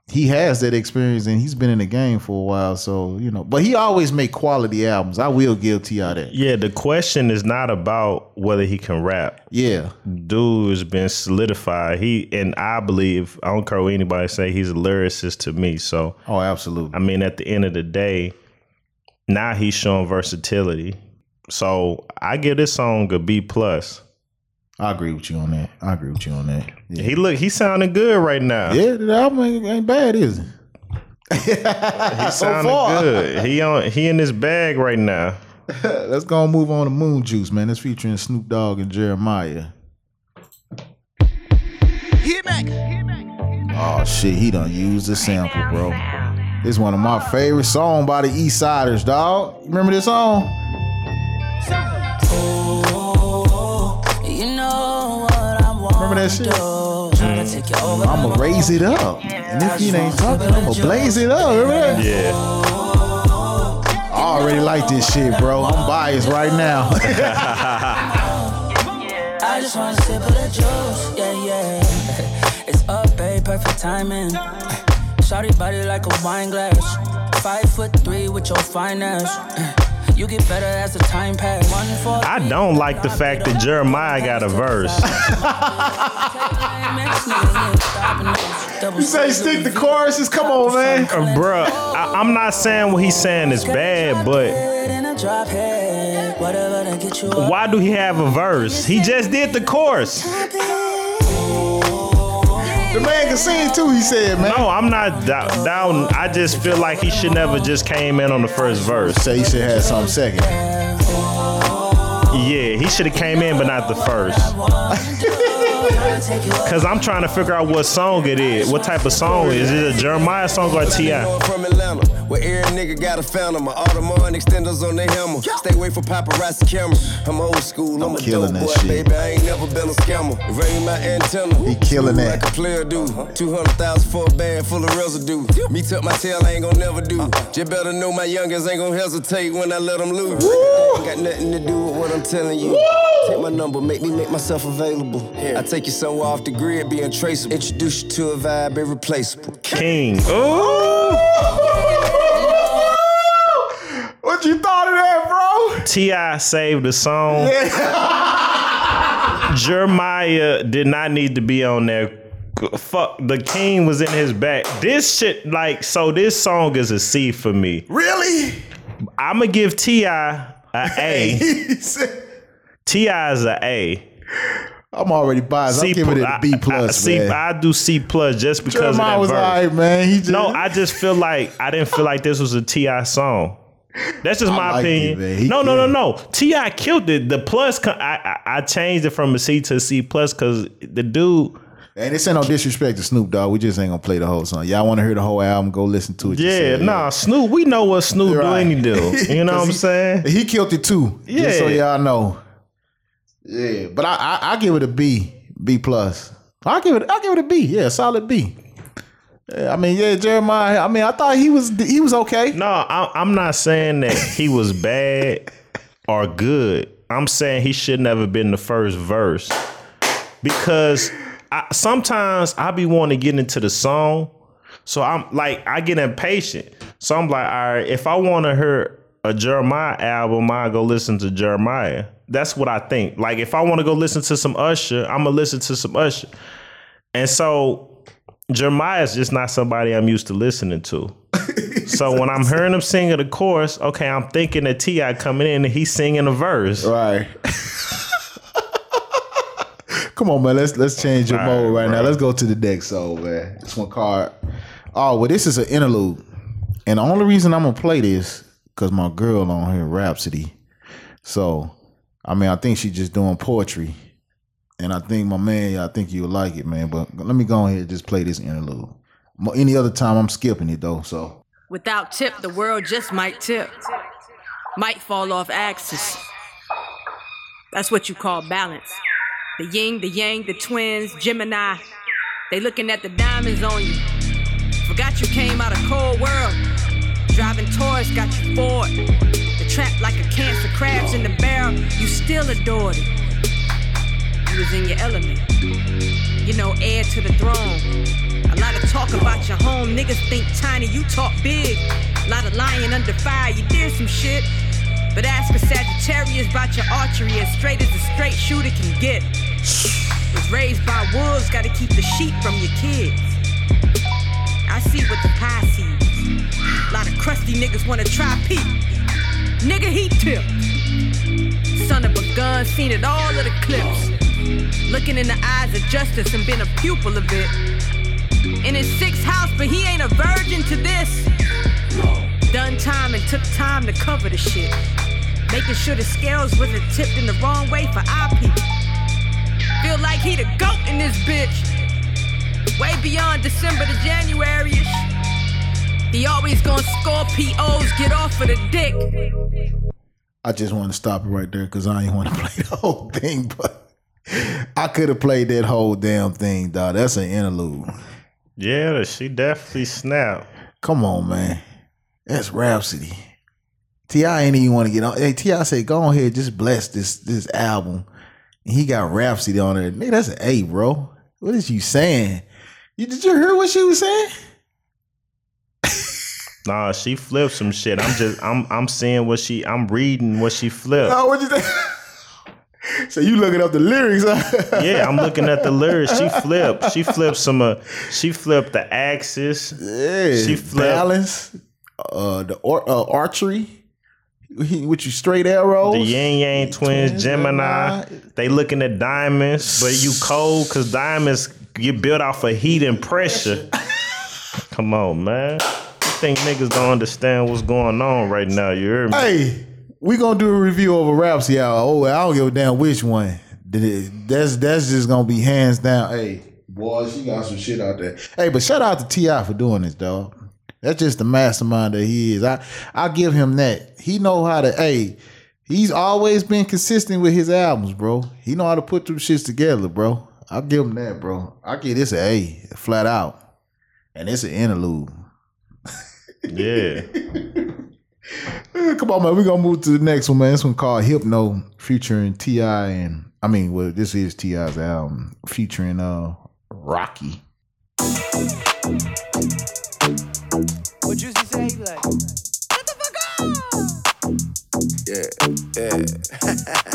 Speaker 4: he has that experience, and he's been in the game for a while. So you know, but he always make quality albums. I will give T.I. that.
Speaker 3: Yeah, the question is not about whether he can rap.
Speaker 4: Yeah,
Speaker 3: dude has been solidified. He and I believe I don't care what anybody say. He's a lyricist to me. So
Speaker 4: oh, absolutely.
Speaker 3: I mean, at the end of the day, now he's showing versatility. So I give this song a B plus.
Speaker 4: I agree with you on that. I agree with you on that. Yeah,
Speaker 3: He look, he sounding good right now.
Speaker 4: yeah the album ain't, ain't bad, is it?
Speaker 3: He's
Speaker 4: so
Speaker 3: sounding
Speaker 4: far.
Speaker 3: good. He on he in his bag right now.
Speaker 4: Let's go and move on to Moon Juice, man. It's featuring Snoop Dogg and Jeremiah. Oh shit, he done used the sample, bro. It's one of my favorite songs by the East Siders, dog. Remember this song? Remember that shit?
Speaker 9: Tryna take you over.
Speaker 4: I'ma raise it up. And if you ain't talking, I'ma blaze it up. Remember that?
Speaker 3: Yeah.
Speaker 4: I already like this shit, bro. I'm biased right now.
Speaker 9: I just wanna sip of the juice. Yeah, yeah. It's up, babe, perfect timing. Shorty body like a wine glass. Five foot three with your finance. You get better as the time pass. One for
Speaker 3: I don't like the fact that Jeremiah got a verse.
Speaker 4: you say stick the choruses? Come on, man.
Speaker 3: Uh, bruh, I, I'm not saying what he's saying is bad, but
Speaker 9: in a drop head. Whatever to get you up.
Speaker 3: why do he have a verse? He just did the chorus.
Speaker 4: The man can sing too, he said, man.
Speaker 3: No, I'm not down. I just feel like he should never just came in on the first verse.
Speaker 4: Say he should have something second.
Speaker 3: Yeah, he should have came in, but not the first. Cause I'm trying to figure out what song it is. What type of song is it? A Jeremiah song or a T.I.?
Speaker 6: From Atlanta, where every nigga got a fountain. My Audemars extenders on their hammer. Stay away from paparazzi camera. I'm old school, I'm, a
Speaker 4: killing
Speaker 6: dope
Speaker 4: that
Speaker 6: boy,
Speaker 4: shit.
Speaker 6: baby. I ain't never been a scammer. Rain my antenna.
Speaker 4: He killing that.
Speaker 6: Like a player do. 200,000 for a bag full of residue. Me tuck my tail, I ain't gon' never do. Just better know my youngins ain't gon' hesitate when I let them loose. Ain't got nothing to do with what I'm telling you. Take my number, make me make myself available. I take you somewhere off the grid, be untraceable. Introduce you to a vibe irreplaceable.
Speaker 3: King. Ooh.
Speaker 4: What you thought of that, bro?
Speaker 3: T.I. saved the song. Jeremiah did not need to be on there. Fuck, the king was in his back. This shit, like, so this song is a C for me.
Speaker 4: Really?
Speaker 3: I'm gonna give T.I. a A. T.I. is a A.
Speaker 4: I'm already biased. I'm giving it a B
Speaker 3: I- I-
Speaker 4: plus,
Speaker 3: C,
Speaker 4: man.
Speaker 3: I do C plus just because
Speaker 4: Jeremiah
Speaker 3: of
Speaker 4: was
Speaker 3: verse.
Speaker 4: alright, man. He just,
Speaker 3: No, I just feel like I didn't feel like this was a T.I. song. That's just my
Speaker 4: liked it,
Speaker 3: opinion.
Speaker 4: man. He
Speaker 3: no, no, no, no. Ti killed it. The plus, I, I I changed it from a C to a C plus because the dude
Speaker 4: And this ain't no disrespect to Snoop Dogg. We just ain't gonna play the whole song. Y'all want to hear the whole album? Go listen to it.
Speaker 3: Yeah,
Speaker 4: yourself.
Speaker 3: nah, Snoop. We know what Snoop
Speaker 4: Right.
Speaker 3: do. Any do. You know what I'm saying?
Speaker 4: He killed it too. Just so y'all know. Yeah, but I, I I give it a B, B plus. I give it I give it a B. Yeah, solid B. Yeah, I mean, yeah, Jeremiah. I mean, I thought he was he was okay.
Speaker 3: No, I, I'm not saying that he was bad or good. I'm saying he should never have been the first verse because I, sometimes I be wanting to get into the song, so I'm like I get impatient. So I'm like, all right, if I want to hear a Jeremiah album, I go listen to Jeremiah. That's what I think. Like if I want to go listen to some Usher, I'm gonna listen to some Usher. And so Jeremiah is just not somebody I'm used to listening to. so when I'm hearing him singing the chorus, okay, I'm thinking that T.I. coming in and he's singing a verse.
Speaker 4: Right. Come on, man. Let's let's change your mode
Speaker 3: right,
Speaker 4: right now. Let's go to the next song, man. This one card. Oh, well, this is an interlude, and the only reason I'm gonna play this because my girl on here, Rapsody. So, I mean, I think she's just doing poetry, and I think my man, I think you'll like it, man. But let me go ahead and just play this interlude. Any other time, I'm skipping it though. So.
Speaker 10: Without tip, the world just might tip. Might fall off axis. That's what you call balance. The yin, the yang, the twins, Gemini. They looking at the diamonds on you. Forgot you came out of cold world. Driving toys got you bored. The trap like a cancer crabs in the barrel. You still adored it. You was in your element. You know, heir to the throne. A lot of talk about your home. Niggas think tiny, you talk big. A lot of lying under fire, you did some shit. But ask a Sagittarius about your archery, as straight as a straight shooter can get. Was raised by wolves, gotta keep the sheep from your kids. I see what the pie sees. Lot of crusty niggas wanna try Pete. Nigga, he tipped. Son of a gun, seen it all of the clips. Looking in the eyes of justice and been a pupil of it. In his sixth house, but he ain't a virgin to this. Done time and took time to cover the shit. Making sure the scales wasn't tipped in the wrong way for our people. Feel like he the goat in this bitch. Way beyond December to January-ish. He always gonna score POs, get off of the dick.
Speaker 4: I just want to stop it right there because I ain't want to play the whole thing, but I could have played that whole damn thing, dog. That's an interlude.
Speaker 3: Yeah, she definitely snapped.
Speaker 4: Come on, man. That's Rapsody. T.I. ain't even want to get on. Hey, T.I. said, "Go on ahead, just bless this this album." And he got Rapsody on there. Nigga, that's an A, bro. What is you saying? You did you hear what she was saying?
Speaker 3: Nah, she flipped some shit. I'm just I'm I'm seeing what she I'm reading what she flipped.
Speaker 4: Oh, what you think? so you looking up the lyrics? Huh?
Speaker 3: Yeah, I'm looking at the lyrics. She flipped. She flipped some. Uh, she flipped the axis.
Speaker 4: Yeah,
Speaker 3: She flipped.
Speaker 4: balance, uh, the or, uh, archery, he, with you straight arrows.
Speaker 3: The Yin Yang twins,
Speaker 4: Twins,
Speaker 3: Gemini. They looking at diamonds, but you cold because diamonds you built off of heat and pressure. Come on, man. Think niggas don't understand what's going on right now? You hear me?
Speaker 4: Hey, we gonna do a review of a album. Oh, I don't give a damn which one. That's that's just gonna be hands down. Hey, boy, she got some shit out there. Hey, but shout out to T.I. for doing this, dog. That's just the mastermind that he is. I I give him that. He know how to. Hey, he's always been consistent with his albums, bro. He know how to put them shits together, bro. I'll give him that, bro. I give this an A, flat out, and it's an interlude.
Speaker 3: Yeah.
Speaker 4: Come on, man. We're gonna move to the next one, man. This one called Hypno featuring T.I. and I mean, well, this is T.I.'s album featuring uh Rocky.
Speaker 8: What you say? Like, Shut the fuck up!
Speaker 6: Yeah, yeah.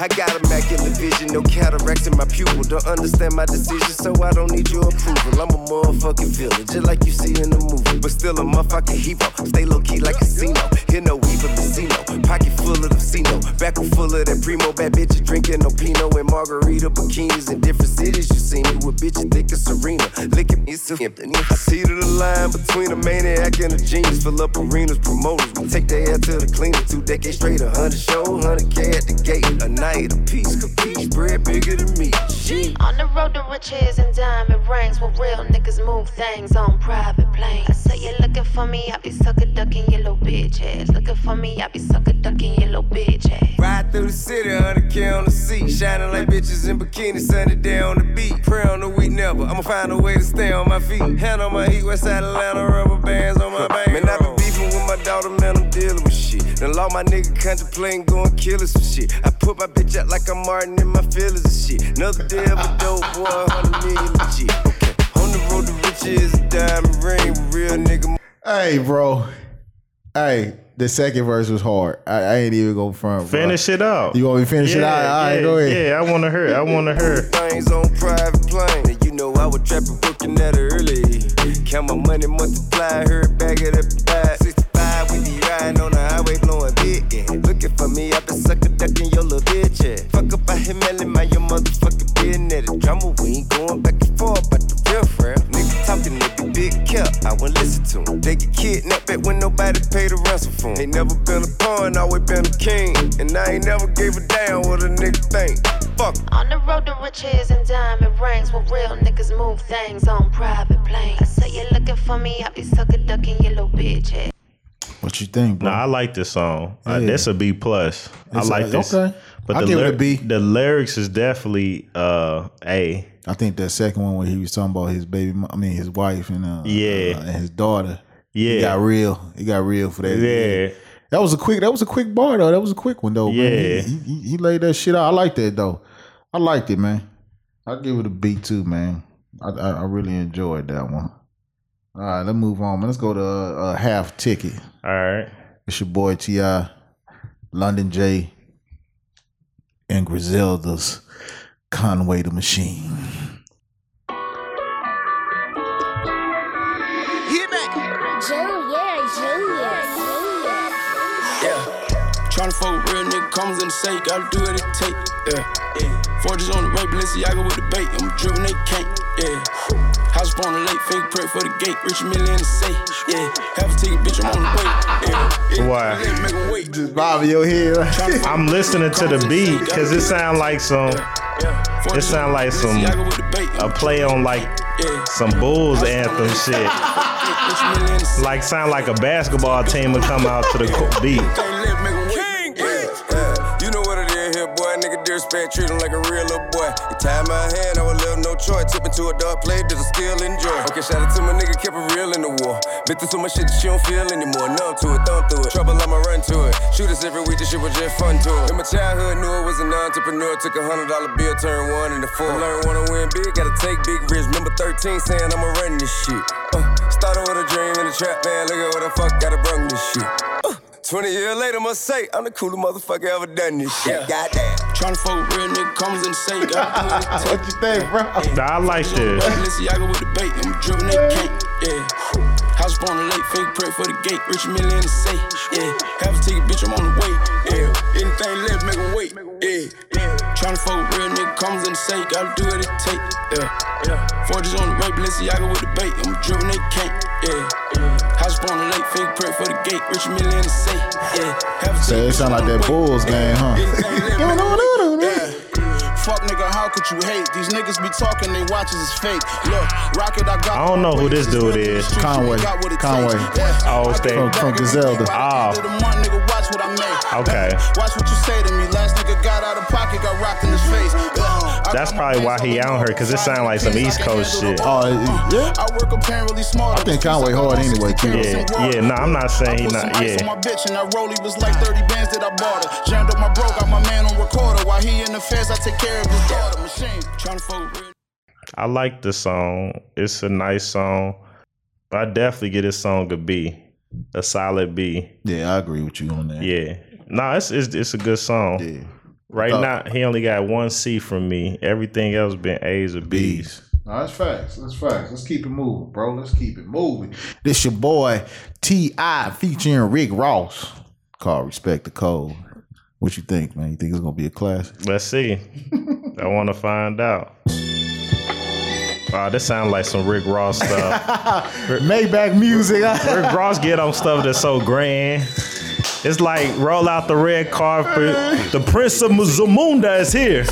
Speaker 6: I got a immaculate vision, no cataracts in my pupil. Don't understand my decision, so I don't need your approval. I'm a motherfucking villain, just like you see in the movie. But still a motherfucking hero. Stay low key like a casino. Hear no evil casino. Pocket full of the casino. Back full of that primo. Bad bitches drinking no Pinot and margarita bikinis in different cities. You see me with bitches thick as Serena. Licking me so. I see to the line between a maniac and a genius. Fill up arenas, promoters. We take their ass to the cleaners. Two decades straight, a hundred show, hundred K at the gate. A I ate a piece, capiche, bread bigger than me. Shit.
Speaker 11: On the road to riches and diamond rings, where real niggas move things on private planes. I say you're looking for me, I be sucker ducking your little bitch ass. Looking for me, I be sucker ducking your little bitch ass.
Speaker 6: Ride through the city, 100K on the seat. Shining like bitches in bikini, sunny day on the beat. Pray on the week, never. I'ma find a way to stay on my feet. Hand on my heat, west side Atlanta, rubber bands on my back. Man, I been beefing with my daughter, man, I'm dealing with shit. Then law my nigga contemplating going killing some shit. I put my bitch out like I'm Martin in my feelings and shit. Another day of a dope boy, 100 million legit. Okay, on the road to riches, a diamond ring, real nigga.
Speaker 4: Hey, bro. Hey, the second verse was hard. I, I ain't even go front. Bro.
Speaker 3: Finish it out.
Speaker 4: You want me to finish it
Speaker 3: Yeah,
Speaker 4: out? All right,
Speaker 3: yeah,
Speaker 4: go ahead.
Speaker 3: Yeah, I want to hear. I want to hear.
Speaker 6: Things on private plane. And you know I was trapping, working at it early. Count my money, multiply, heard bag it up and buy. 65, we be riding on the kidnapped back when nobody paid a ransom for 'em. Ain't never been a pawn, always been a king. And I ain't never gave a damn what a nigga think. Fuck.
Speaker 11: On the road to riches and diamond rings, where real niggas move things on private planes. I say you're looking for me, I be sucker ducking your little bitch ass.
Speaker 4: What you think, bro?
Speaker 3: Nah, I like this song. Uh,
Speaker 4: Yeah.
Speaker 3: this a B plus. I
Speaker 4: It's a-
Speaker 3: like this.
Speaker 4: okay.
Speaker 3: But
Speaker 4: I'll
Speaker 3: the
Speaker 4: give it a B.
Speaker 3: The lyrics is definitely uh A.
Speaker 4: I think that second one where he was talking about his baby, I mean his wife and uh,
Speaker 3: Yeah.
Speaker 4: uh, and his daughter.
Speaker 3: Yeah.
Speaker 4: he got real. He got real for that.
Speaker 3: Yeah.
Speaker 4: that was a quick. That was a quick bar though. That was a quick one though. man.
Speaker 3: Yeah.
Speaker 4: he, he, he laid that shit out. I like that though. I liked it, man. I give it a B too, man. I, I I really enjoyed that one. All right, let's move on, man. Let's go to uh, uh, half ticket.
Speaker 3: All right.
Speaker 4: It's your boy T.I., London Jae, and Griselda's Conway the Machine.
Speaker 12: Tryna fuck with real nigga, comes in the safe, gotta do what it take. Yeah. yeah. Forges on the way, Balenciaga with the bait, I'm driven, they can't. Yeah. House up on the lake, fake prep for the gate, rich million in the safe. Yeah. Half a ticket, bitch, I'm on the way. Yeah.
Speaker 3: Why?
Speaker 12: Yeah, make 'em wait.
Speaker 4: Just bobbing your head. Right?
Speaker 3: I'm listening to the beat because it sound like some. It sound like some a play on like some Bulls anthem shit. Like sound like a basketball team would come out to the beat.
Speaker 6: Disrespect, treat him like a real little boy. You tie my hand, I would live no choice. Tip into a dark play, did I still enjoy? Okay, shout out to my nigga, kept it real in the war. Been through so much shit that she don't feel anymore. Numb to it, thumb through it. Trouble, I'ma run to it. Shoot us every week, this shit was just fun to it. In my childhood, knew it was an entrepreneur. Took a hundred dollar bill, turned one into four. Learn wanna win big, gotta take big risks. Remember 13 saying I'ma run this shit. Uh, started with a dream in the trap, man. Look at what the fuck gotta bring this shit. Uh, 20 years later, must say, I'm the coolest motherfucker ever done this shit. Goddamn.
Speaker 12: Tryna fuck with real nigga, comes in the safe, gotta do what it take.
Speaker 4: what you think, bro?
Speaker 3: Nah, I like this.
Speaker 12: Balenciaga with the bait, I'm driven, they can't. Yeah. House up on the lake, fake prep for the gate, rich million in the safe. Yeah. Half a ticket, bitch, I'm on the way. Yeah. Anything left, make 'em wait. Yeah. Yeah. Tryna fuck with real nigga, comes in the safe, gotta do what it take. Yeah. Yeah. Forges on the way, Balenciaga with the bait, I'm driven, they can't. Yeah. Yeah. House up on the fake prep for the gate, rich million in the. Yeah. Half a
Speaker 4: So it sound like that Bulls game, huh?
Speaker 12: Fuck nigga, how could you hate? These niggas be talking, they watches is fake. Look, rocket, I got.
Speaker 3: I don't know who this dude is.
Speaker 4: Conway. Conway.
Speaker 3: Oh, it's
Speaker 4: From, from Griselda.
Speaker 3: Oh,
Speaker 12: nigga, watch what I made.
Speaker 3: okay.
Speaker 12: Watch what you say to me. Last nigga got out of pocket, got rocked in his face. Yeah.
Speaker 3: That's probably why he on her because it sound like some East Coast shit.
Speaker 4: Oh, yeah.
Speaker 12: I work apparently smart.
Speaker 4: I think Conway hard anyway, too.
Speaker 3: Yeah, yeah. No, I'm not saying he not.
Speaker 12: some
Speaker 3: Yeah,
Speaker 12: my bitch and that rollie was like 30 bands that I bought her. Jammed up my bro, got my man on recorder. While he in the feds, I take care of his daughter. Machine, trying to fuck
Speaker 3: I like the song. It's a nice song. I definitely get this song a B, a solid B.
Speaker 4: Yeah, I agree with you on that.
Speaker 3: Yeah. Nah, it's it's, it's a good song.
Speaker 4: Yeah.
Speaker 3: Right now, he only got one C from me. Everything else been A's or B's.
Speaker 4: No, that's facts. That's facts. Let's keep it moving, bro. Let's keep it moving. This your boy T.I. featuring Rick Ross. Called Respect the Code. What you think, man? You think it's gonna be a classic?
Speaker 3: Let's see. I want to find out. Wow, this sounds like some Rick Ross stuff.
Speaker 4: Maybach music.
Speaker 3: Rick Ross get on stuff that's so grand. It's like roll out the red carpet. The Prince of Zamunda is here.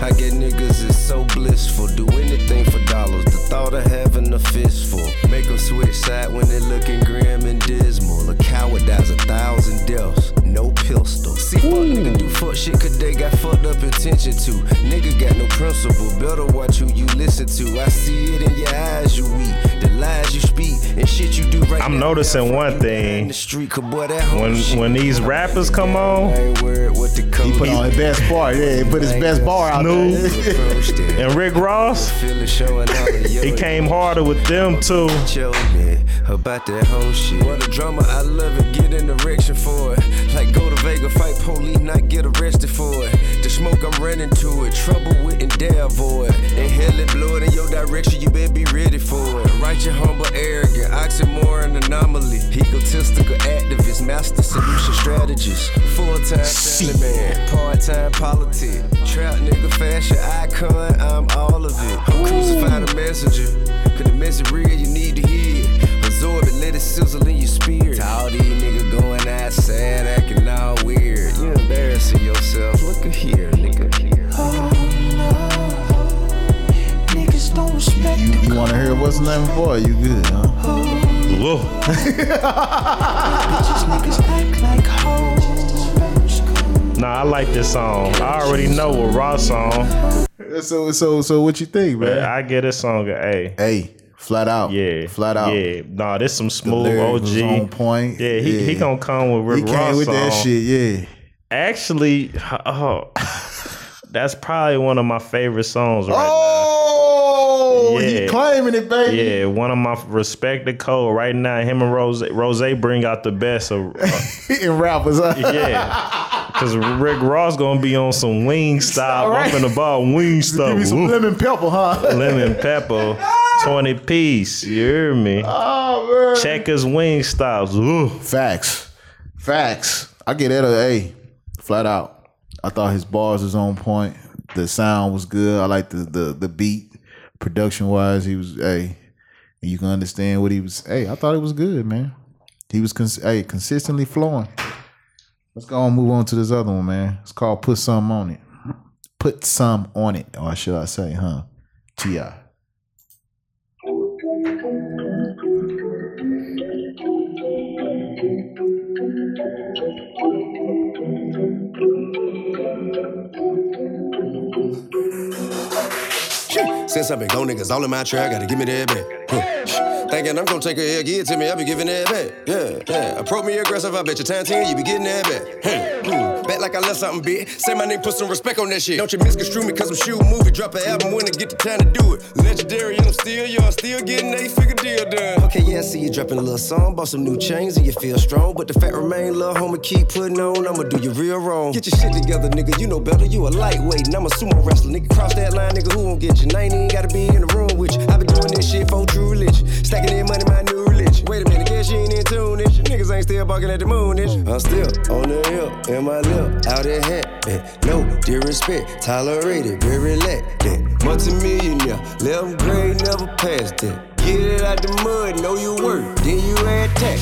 Speaker 6: I get niggas is so blissful. Do anything for dollars. The thought of having a fistful. Make them switch side when they looking grim and dismal. A coward dies a thousand deaths. No pistol. See, fuck nigga do fuck shit cause they got fucked up intention to. Nigga got no principle. Better watch who you listen to. I see it in your eyes, you weak. The lies you speak and shit you do right
Speaker 3: I'm
Speaker 6: now.
Speaker 3: noticing one thing.
Speaker 6: Street, boy, that
Speaker 3: When when these rappers come on,
Speaker 6: he
Speaker 4: put on his best bar. Yeah, he put his best bar out there.
Speaker 3: and Rick Ross, he came harder with them too.
Speaker 6: About that whole shit. What a drama, I love it. Get an erection for it. Like go to Vega, fight police, not get arrested for it. The smoke, I'm running to it. Trouble with and dare avoid. Inhale it, blow it in your direction. You better be ready for it. Right, your humble, arrogant, oxymoron anomaly. Egotistical activist, master solution strategist. Full time family man, part time politic. Trap nigga, fashion icon, I'm all of it. I'm crucify a messenger. Cause the message real, you need to hear it. Absorb it, let it sizzle in your spirit. To all these niggas going outside, acting all weird. You embarrassing yourself. Look at here, nigga.
Speaker 9: Niggas don't respect
Speaker 4: You, you want to hear what's the name of boy? You good, huh?
Speaker 3: Whoa.
Speaker 9: bitches, niggas act like hoes.
Speaker 3: Nah, I like this song. I already know what Ross song.
Speaker 4: So so so what you think, man?
Speaker 3: I get this song an A.
Speaker 4: A. Flat out.
Speaker 3: Yeah.
Speaker 4: Flat out.
Speaker 3: Yeah. Nah, this some smooth OG.
Speaker 4: on point.
Speaker 3: Yeah, he, he gonna come with Rick
Speaker 4: He came
Speaker 3: Ross
Speaker 4: with that shit, yeah.
Speaker 3: Actually, oh, that's probably one of my favorite songs right
Speaker 4: Oh,
Speaker 3: now.
Speaker 4: He claiming it, baby.
Speaker 3: Yeah, one of my respected code right now. Him and Rose, Rose bring out the best of.
Speaker 4: Uh, in rappers. Huh?
Speaker 3: yeah, because Rick Ross gonna be on some wing style.
Speaker 4: Right.
Speaker 3: I'm finna ball wing style.
Speaker 4: Give me some
Speaker 3: Woo.
Speaker 4: lemon pepper, huh?
Speaker 3: lemon pepper, twenty piece. You hear me?
Speaker 4: Oh man.
Speaker 3: Checkers wing styles. Ooh.
Speaker 4: Facts. Facts. I get that a A. Flat out. I thought his bars was on point. The sound was good. I like the the the beat. Production wise, he was a. and you can understand what he was. Hey, I thought it was good, man. He was cons- hey consistently flowing. Let's go and move on to this other one, man. It's called "Put Some on It." Put some on it, or should I say, huh? Ti.
Speaker 6: Since I've been gone, niggas all in my track, gotta give me that back. Huh. Thinking I'm gonna take a L, give it to me, I be giving that back. Yeah, yeah. Approach me aggressive, I bet your time 10, you be getting that back. Huh. Hmm. Back like I left something big. Say my name, put some respect on that shit. Don't you misconstrue me, cause I'm shooting movie. Drop an album when I get the time to do it. Legendary, and I'm still young, still getting a figure deal done. Okay, yeah, I see you dropping a little song, bought some new chains, and you feel strong. But the fact remain, little homie, keep putting on. I'ma do you real wrong. Get your shit together, nigga, you know better. You a lightweight, and I'm a sumo wrestler. Nigga, cross that line, nigga, who won't get you? Now you ain't gotta be in the room with you. I been doing this shit for true religion. Stacking in money, my new religion. Wait a minute, guess you ain't in tune, ish. Niggas ain't still barking at the moon, ish. I'm still on the hill, in my lip, out in hat. eh. No disrespect, tolerated, very relaxed. eh. Multi-millionaire, 11th grade, never passed it. Get it out the mud, know your worth, then you add tax.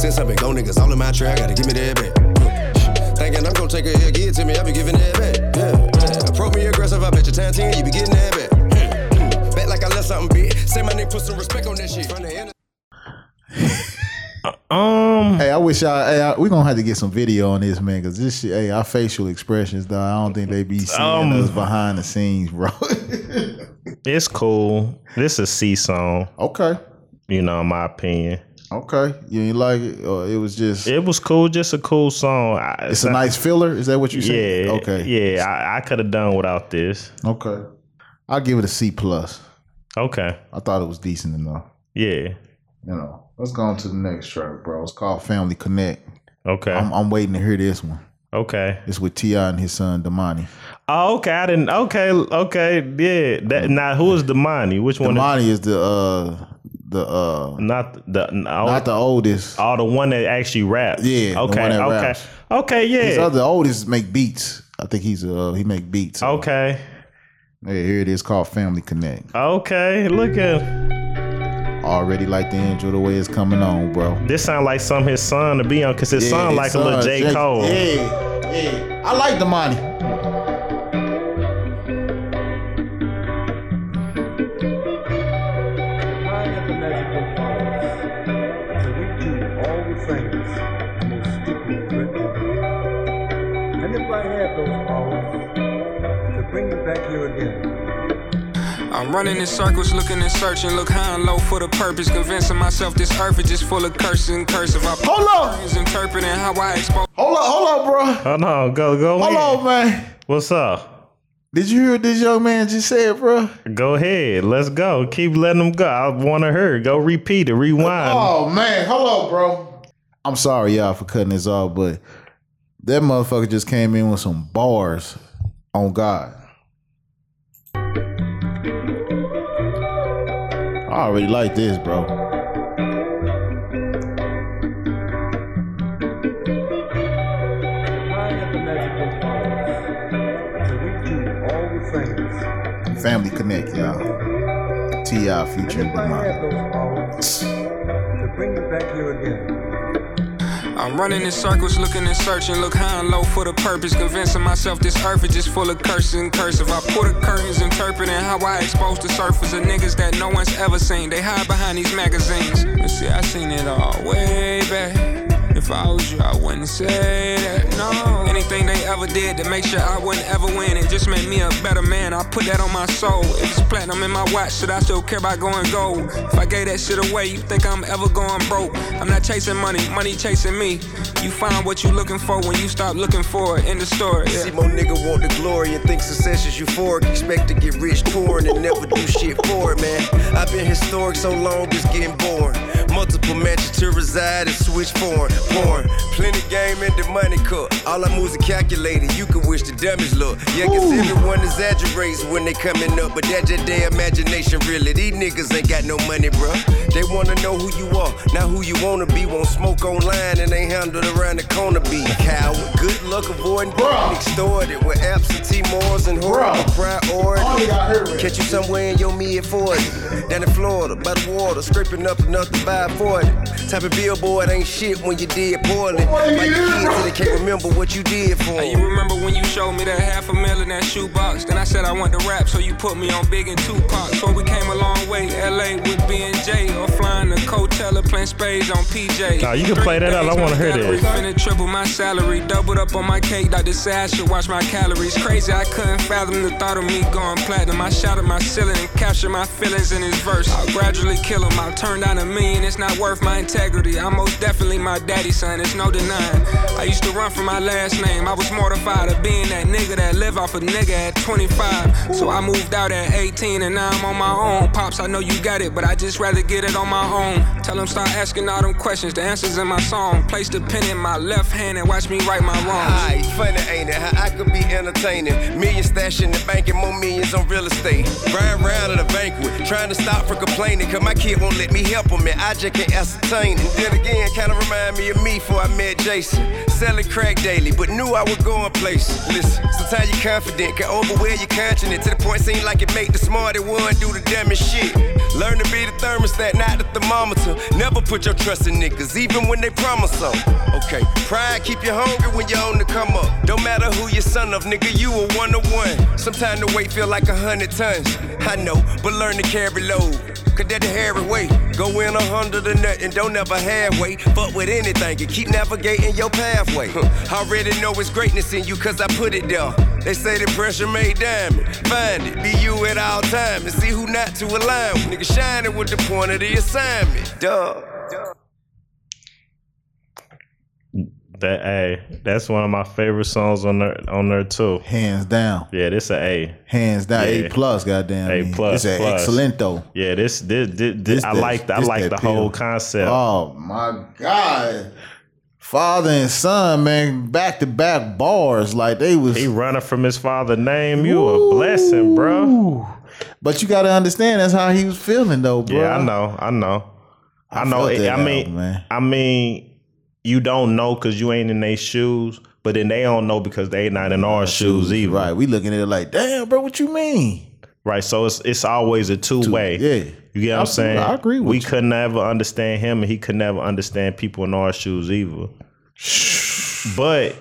Speaker 6: Since I been gone, niggas all in my track, gotta give me that back. Thinking I'm gonna take a L, give it to me, I be giving that back. Approach me aggressive, I bet your time 10, you be getting that back. Back like I left something big. Say my name, put some respect on that shit. From the end
Speaker 3: Um.
Speaker 4: Hey, I wish I. Hey, I, we gonna have to get some video on this, man, because this shit. Hey, our facial expressions, though. I don't think they be seeing
Speaker 3: Um,
Speaker 4: us behind the scenes, bro.
Speaker 3: It's cool. This is C song.
Speaker 4: Okay.
Speaker 3: You know, in my opinion.
Speaker 4: okay, you like it, or it was just.
Speaker 3: It was cool, just a cool song. I-
Speaker 4: It's a nice filler. Is that what you said?
Speaker 3: Yeah.
Speaker 4: Okay.
Speaker 3: Yeah, I, I could have done without this.
Speaker 4: Okay. I'll give it a C plus.
Speaker 3: Okay.
Speaker 4: I thought it was decent enough.
Speaker 3: Yeah.
Speaker 4: You know. Let's go on to the next track, bro. It's called Family Connect.
Speaker 3: Okay.
Speaker 4: I'm, I'm waiting to hear this one.
Speaker 3: Okay.
Speaker 4: It's with T.I. and his son Domani.
Speaker 3: Oh, okay. I didn't. Okay. Okay. Yeah. That. Now, who is Domani? Which one?
Speaker 4: Domani is the uh the uh
Speaker 3: Not the. No,
Speaker 4: not the oldest.
Speaker 3: Oh, the one that actually raps.
Speaker 4: Yeah.
Speaker 3: Okay. okay.
Speaker 4: raps.
Speaker 3: Okay.
Speaker 4: His
Speaker 3: Yeah.
Speaker 4: other oldest make beats. I think he's uh he make beats.
Speaker 3: Okay.
Speaker 4: Yeah, here it is called Family Connect.
Speaker 3: Okay. Look at.
Speaker 4: Already like the intro the way it's coming on, bro.
Speaker 3: This sound like some his son to be on, cause his son
Speaker 4: his
Speaker 3: like a little J
Speaker 4: J-
Speaker 3: Cole.
Speaker 4: Yeah, yeah. I like the money.
Speaker 13: Running in circles, looking and searching, look high and low for the purpose, convincing myself this earth is just full of curses and cursive. I
Speaker 4: hold on,
Speaker 13: is interpreting how I expose.
Speaker 4: Hold up, hold up, bro.
Speaker 3: Hold on, go go.
Speaker 4: Hold
Speaker 3: ahead.
Speaker 4: on, man.
Speaker 3: What's up?
Speaker 4: Did you hear what this young man just said, bro?
Speaker 3: Go ahead, let's go. Keep letting them go. I want to hear. Go repeat it, rewind.
Speaker 4: Oh man, hello, bro. I'm sorry, y'all, for cutting this off, but that motherfucker just came in with some bars on God. I already like this, bro. Family Connect, y'all. T.I. featuring
Speaker 14: powers to bring you back here again,
Speaker 13: I'm running in circles, looking and searching, look high and low for the purpose, convincing myself this earth is just full of curses and cursive. I pull the curtains, interpreting how I expose the surface of niggas that no one's ever seen. They hide behind these magazines. You see, I seen it all way back. If I was you, I wouldn't say that. No. Anything they ever did to make sure I wouldn't ever win, it just made me a better man. I put that on my soul. If it's platinum in my watch, should I still care about going gold? If I gave that shit away, you think I'm ever going broke? I'm not chasing money, money chasing me. You find what you looking for when you stop looking for it in the store. Yeah.
Speaker 6: See, more nigga want the glory and think success is euphoric. Expect to get rich pouring and never do shit for it, man. I've been historic so long, it's getting boring. Multiple mansions to reside and switch foreign. Porn. Plenty game and the money cut. All I moves are calculated. You can wish the dummies look. Yeah, cause everyone exaggerates when they coming up, but that's just their imagination, really. These niggas ain't got no money, bruh. They wanna know who you are, not who you wanna be. Won't smoke online and ain't handled around the corner be. Coward. Good luck avoiding getting extorted with absentee morals and horrible priority. Catch you somewhere in your mid 40. Down in Florida, by the water, scraping up enough to buy a 40. Type of billboard ain't shit when you did poorly. Like your kids till they can't remember what you did for
Speaker 13: Hey,
Speaker 6: 'em.
Speaker 13: you remember when you showed me that half a mil in that shoebox? Then I said I want to rap, so you put me on Big and Tupac. So we came a long way, LA with B and J, or flying to Coachella, playing spades on PJ.
Speaker 3: Nah, you can play that out. I wanna hear this.
Speaker 13: Finna triple my salary, doubled up on my cake. Doctor said I should watch my calories. Crazy, I couldn't fathom the thought of me going platinum. I shot at my ceiling and captured my feelings in his verse. I'll gradually kill him. I'll turn down a million, it's not worth my integrity. I'm most definitely my daddy's son, it's no denying. I used to run from my last name. I was mortified of being that nigga that live off a nigga at 25. So I moved out at 18 and now I'm on my own. Pops, I know you got it, but I just rather get it on my own. Tell them start asking all them questions, the answers in my song. Place the pen in my left hand and watch me right my wrongs.
Speaker 6: Hi, funny ain't it? How I could be entertaining. Millions stashed in the bank and more millions on real estate. Riding around at a banquet, trying to stop from complaining. Cause my kid won't let me help him and I ascertain. And then again, kinda remind me of me before I met Jason. Selling crack daily, but knew I would go in places. Listen, sometimes you're confident, can overwear your continent to the point seem like it make the smarter one do the dumbest shit. Learn to be the thermostat, not the thermometer. Never put your trust in niggas, even when they promise so. Okay, pride keep you hungry when you're on the come up. Don't matter who your son of, nigga, you a one to one. Sometimes the weight feel like a hundred tons. I know, but learn to carry load. Cause that the hairy way. Go in a hundred or nothing, don't ever halfway. Fuck with anything and keep navigating your pathway. Huh. Already know it's greatness in you cause I put it there. They say the pressure made diamond. Find it, be you at all times and see who not to align with. Nigga shining with the point of the assignment. Duh.
Speaker 3: That A, that's one of my favorite songs on there on there too.
Speaker 4: Hands down.
Speaker 3: Yeah, this a A.
Speaker 4: Hands down,
Speaker 3: Yeah.
Speaker 4: A plus, goddamn.
Speaker 3: A plus.
Speaker 4: It's an
Speaker 3: plus.
Speaker 4: excellento.
Speaker 3: Yeah, this this this, this,
Speaker 4: This
Speaker 3: I like I like the
Speaker 4: pill.
Speaker 3: whole concept.
Speaker 4: Oh my god. Father and son, man, back to back bars. Like they was
Speaker 3: He running from his father name. You a blessing, bro.
Speaker 4: But you gotta understand that's how he was feeling though, bro.
Speaker 3: Yeah, I know, I know, I,
Speaker 4: I
Speaker 3: know. It- I mean,
Speaker 4: man.
Speaker 3: I mean, you don't know because you ain't in their shoes, but then they don't know because they not in our shoes either.
Speaker 4: Right. We looking at it like, damn, bro, what you mean?
Speaker 3: Right, so it's it's always a two way.
Speaker 4: yeah.
Speaker 3: you get what I'm saying.
Speaker 4: I agree with
Speaker 3: We
Speaker 4: you.
Speaker 3: could never understand him, and he could never understand people in our shoes either. But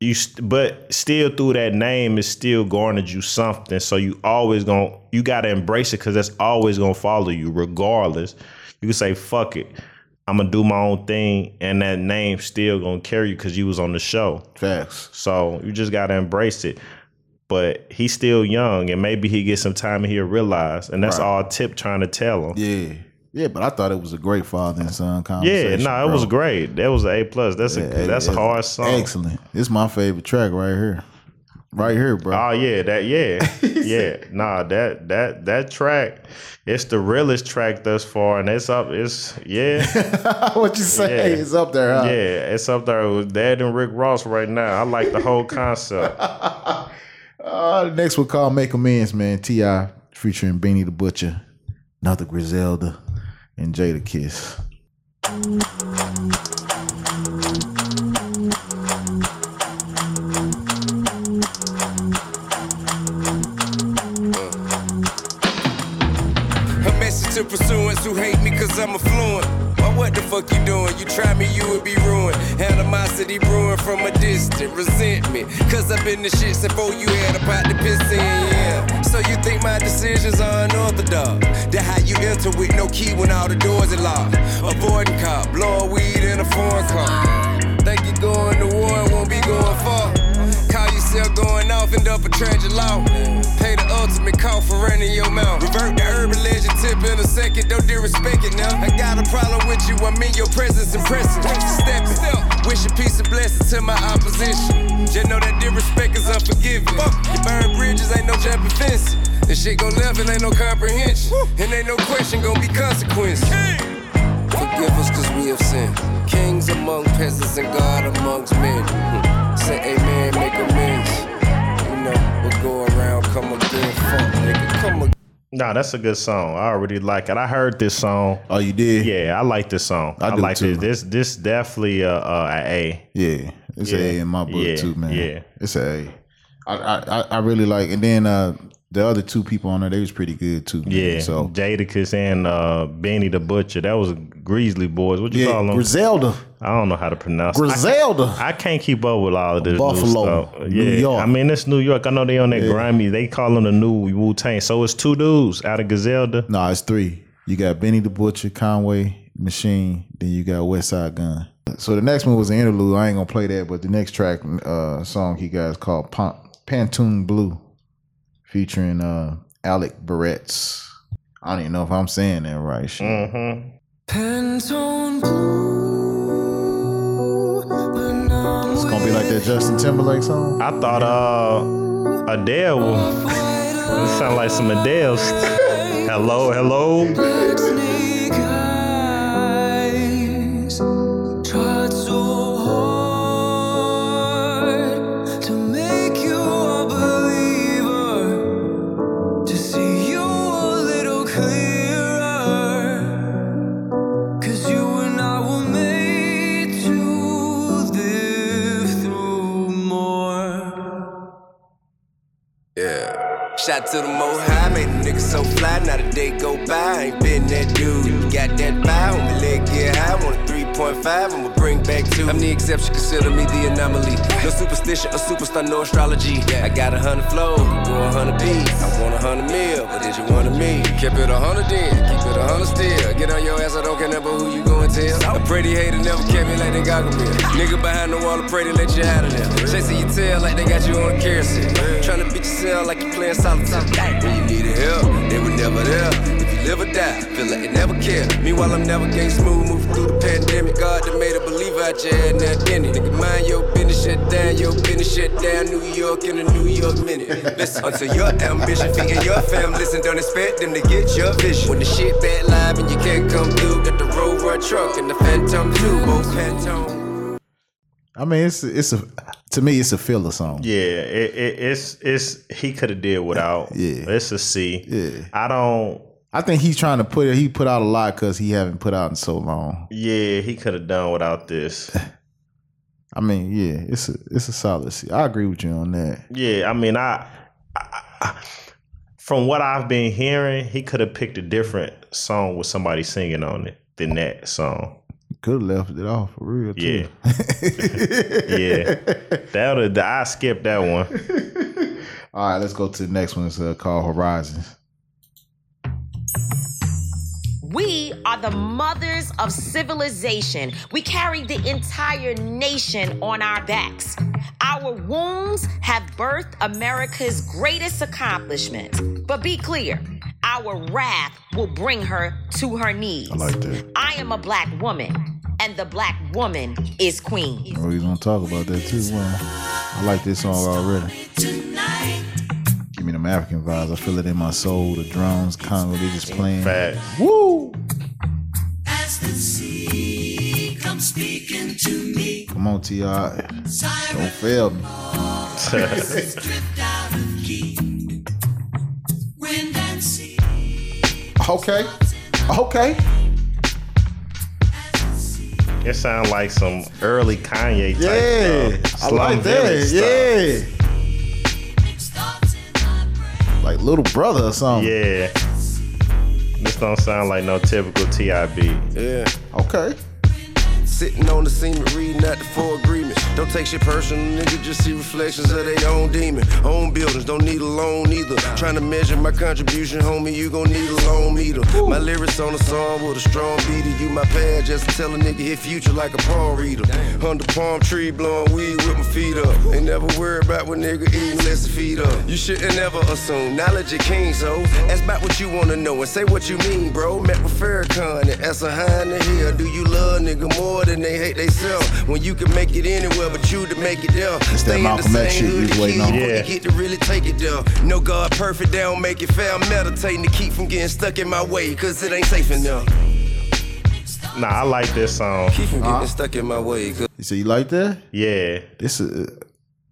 Speaker 3: you, st- but still through that name, is still garnered you something. So you always gonna you gotta embrace it because that's always gonna follow you, regardless. You can say fuck it. I'm gonna do my own thing, and that name still gonna carry you because you was on the show.
Speaker 4: Facts.
Speaker 3: So you just gotta embrace it. But he's still young, and maybe he gets some time and he'll realize. And that's
Speaker 4: Right.
Speaker 3: all Tip trying to tell him.
Speaker 4: Yeah. Yeah, but I thought it was a great father and son conversation.
Speaker 3: Yeah, no, it was
Speaker 4: bro.
Speaker 3: great. That was an A plus. That's a
Speaker 4: Yeah,
Speaker 3: that's a hard song.
Speaker 4: Excellent. It's my favorite track right here. Right here, bro.
Speaker 3: Oh yeah, that yeah, yeah. Nah, that that that track, it's the realest track thus far, and it's up. It's yeah.
Speaker 4: what you say?
Speaker 3: Yeah.
Speaker 4: It's up there, huh?
Speaker 3: Yeah, it's up there with Dad and Rick Ross right now. I like the whole concept.
Speaker 4: Uh, the next one called Make Amends, man. T.I. featuring Benny the Butcher, Another Griselda, and
Speaker 6: Jadakiss. What the fuck you doing? You try me, you would be ruined. Animosity brewing from a distance, resentment. Cause I've been the shit since before you had a pot to piss in, yeah. So you think my decisions are unorthodox? That how you enter with no key when all the doors are locked. Avoiding cop, blowing weed in a foreign car. Think you going to war and won't be going far. Call yourself going off, end up a tragic law. Pay the ultimate call for running your mouth. Revert the urban legend tip in a second, don't disrespect it now. I got a problem with you, I'm in your presence impressive. Step it, wishing peace and blessings to my opposition. Just know that disrespect is unforgiving. You burn bridges, ain't no jumping fences. This shit go left and ain't no comprehension. And ain't no question, gon' be consequences. Forgive us cause we have sinned. Kings among peasants and God amongst men. Hmm. Say amen, make amends. You know, what go around, come again, fuck nigga, come again.
Speaker 3: Nah, that's a good song. I already like it. I heard this song.
Speaker 4: Oh, you did?
Speaker 3: Yeah, I like this song.
Speaker 4: I
Speaker 3: I,
Speaker 4: do
Speaker 3: like
Speaker 4: too.
Speaker 3: this. This this definitely a, a, a A.
Speaker 4: Yeah, it's
Speaker 3: Yeah.
Speaker 4: a A in my book
Speaker 3: Yeah,
Speaker 4: too, man.
Speaker 3: yeah.
Speaker 4: it's a A. I, I I- I really like, and then uh, the other two people on there, they was pretty good too. man.
Speaker 3: Yeah.
Speaker 4: so
Speaker 3: Jadakiss and uh, Benny the Butcher. That was Grizzly Boys. What you
Speaker 4: Yeah,
Speaker 3: call them?
Speaker 4: Griselda.
Speaker 3: I don't know how to pronounce. it.
Speaker 4: Griselda.
Speaker 3: I can't, I can't keep up with all of this
Speaker 4: Buffalo,
Speaker 3: new stuff.
Speaker 4: New York.
Speaker 3: I mean it's New York. I know they on that
Speaker 4: Yeah.
Speaker 3: grimy. They call them the new Wu Tang. So it's two dudes out of Griselda.
Speaker 4: no, it's three. You got Benny the Butcher, Conway Machine, then you got Westside Gunn. So the next one was an interlude. I ain't gonna play that, but the next track uh, song he got is called Pan- Pantone Blue, featuring uh, Alec Barrett's. I don't even know if I'm saying that right. Shit.
Speaker 3: Mm-hmm.
Speaker 9: Pantone
Speaker 4: It's gonna be like that Justin Timberlake song.
Speaker 3: I thought uh Adele was it sound like some Adele. hello, hello.
Speaker 9: Shout to
Speaker 6: the Mohammed, nigga so fly, Now the day go by. I ain't been that dude. Got that vibe, when my leg get high, wanna 8.5, I'ma bring back two. I'm the exception, consider me the anomaly. No superstition, a superstar, no astrology. I got a hundred flow, go a hundred beats. I want a hundred mil, but did you want a me? Keep it a hundred then, keep it a hundred still. Get on your ass, I don't care never who you going to tell. A pretty hater never kept me like they got me. Nigga behind the wall, I pray they let you out of there. Chasing your tail like they got you on a carousel. Trying to beat yourself like you playing solitaire. When you needed help, they were never there. If you live or die, feel like they never care. Meanwhile, I'm never gang smooth, moving through the pandemic. God that made a believer out your head, now in it. Nigga, mind your business, shut down your business, shut down New York in a New York minute. Listen, until your ambition, feeding your fam, listen, don't expect them to get your vision. When the shit bad live and you can't come through, got the Rover truck and the Phantom 2, both Phantom.
Speaker 4: I mean, it's it's a to me, it's a filler song.
Speaker 3: Yeah, it, it, it's it's he could have did without.
Speaker 4: Yeah.
Speaker 3: it's a C.
Speaker 4: Yeah.
Speaker 3: I don't.
Speaker 4: I think he's trying to put it. He put out a lot because he haven't put out in so long.
Speaker 3: Yeah, he could have done without this.
Speaker 4: I mean, yeah, it's a it's a solid C. I agree with you on that.
Speaker 3: Yeah, I mean, I, I, I from what I've been hearing, he could have picked a different song with somebody singing on it than that song.
Speaker 4: Could have left it off for real. Too.
Speaker 3: Yeah. yeah. That would I skipped that one.
Speaker 4: All right, let's go to the next one. It's uh, called Horizons.
Speaker 15: We are the mothers of civilization. We carry the entire nation on our backs. Our wombs have birthed America's greatest accomplishment. But be clear, our wrath will bring her to her knees.
Speaker 4: I like that.
Speaker 15: I am a black woman, and the black woman is queen.
Speaker 4: Oh, he's gonna talk about that too. Well, I like this song already. Give me them African vibes. I feel it in my soul. The drums, Congo, they just playing.
Speaker 3: Facts.
Speaker 4: Woo!
Speaker 16: As the sea comes speaking to me.
Speaker 4: Come on, Ti. Don't fail me.
Speaker 16: drift out of key. Wind and sea.
Speaker 4: okay. Okay.
Speaker 3: It sounds like some early Kanye type
Speaker 4: Yeah,
Speaker 3: stuff.
Speaker 4: I like that.
Speaker 3: stuff.
Speaker 4: Yeah. Like little brother or something.
Speaker 3: Yeah. This don't sound like no typical TIB.
Speaker 6: Yeah.
Speaker 4: Okay.
Speaker 6: Sitting on the scene reading out the four agreements. Don't take shit personal, nigga. Just see reflections of their own demon. Own buildings, don't need a loan either. Trying to measure my contribution, homie, you gon' need a loan meter. My lyrics on a song with a strong beater. You my pad just tell a nigga his future like a palm reader. Under palm tree, blowing weed with my feet up. Ain't never worried about what nigga eating the feet up. You shouldn't never assume knowledge is king, so ask about what you wanna know and say what you mean, bro. Met with Farrakhan ask her how in the hell do you love nigga more than they hate they self? When you can make it anywhere but you to make it there.
Speaker 4: that
Speaker 6: Stay in the
Speaker 4: Malcolm X shit you
Speaker 6: hood
Speaker 4: was
Speaker 6: to
Speaker 4: waiting
Speaker 6: kill
Speaker 4: on.
Speaker 6: you
Speaker 4: Yeah.
Speaker 6: get to really take it there. No God perfect, they don't make it fair. I'm meditating to keep from getting stuck in my way, cause it ain't safe enough.
Speaker 3: Nah, I like this song.
Speaker 6: Keep from getting uh-huh. stuck in my way, cause
Speaker 4: You say you like that?
Speaker 3: Yeah.
Speaker 4: This is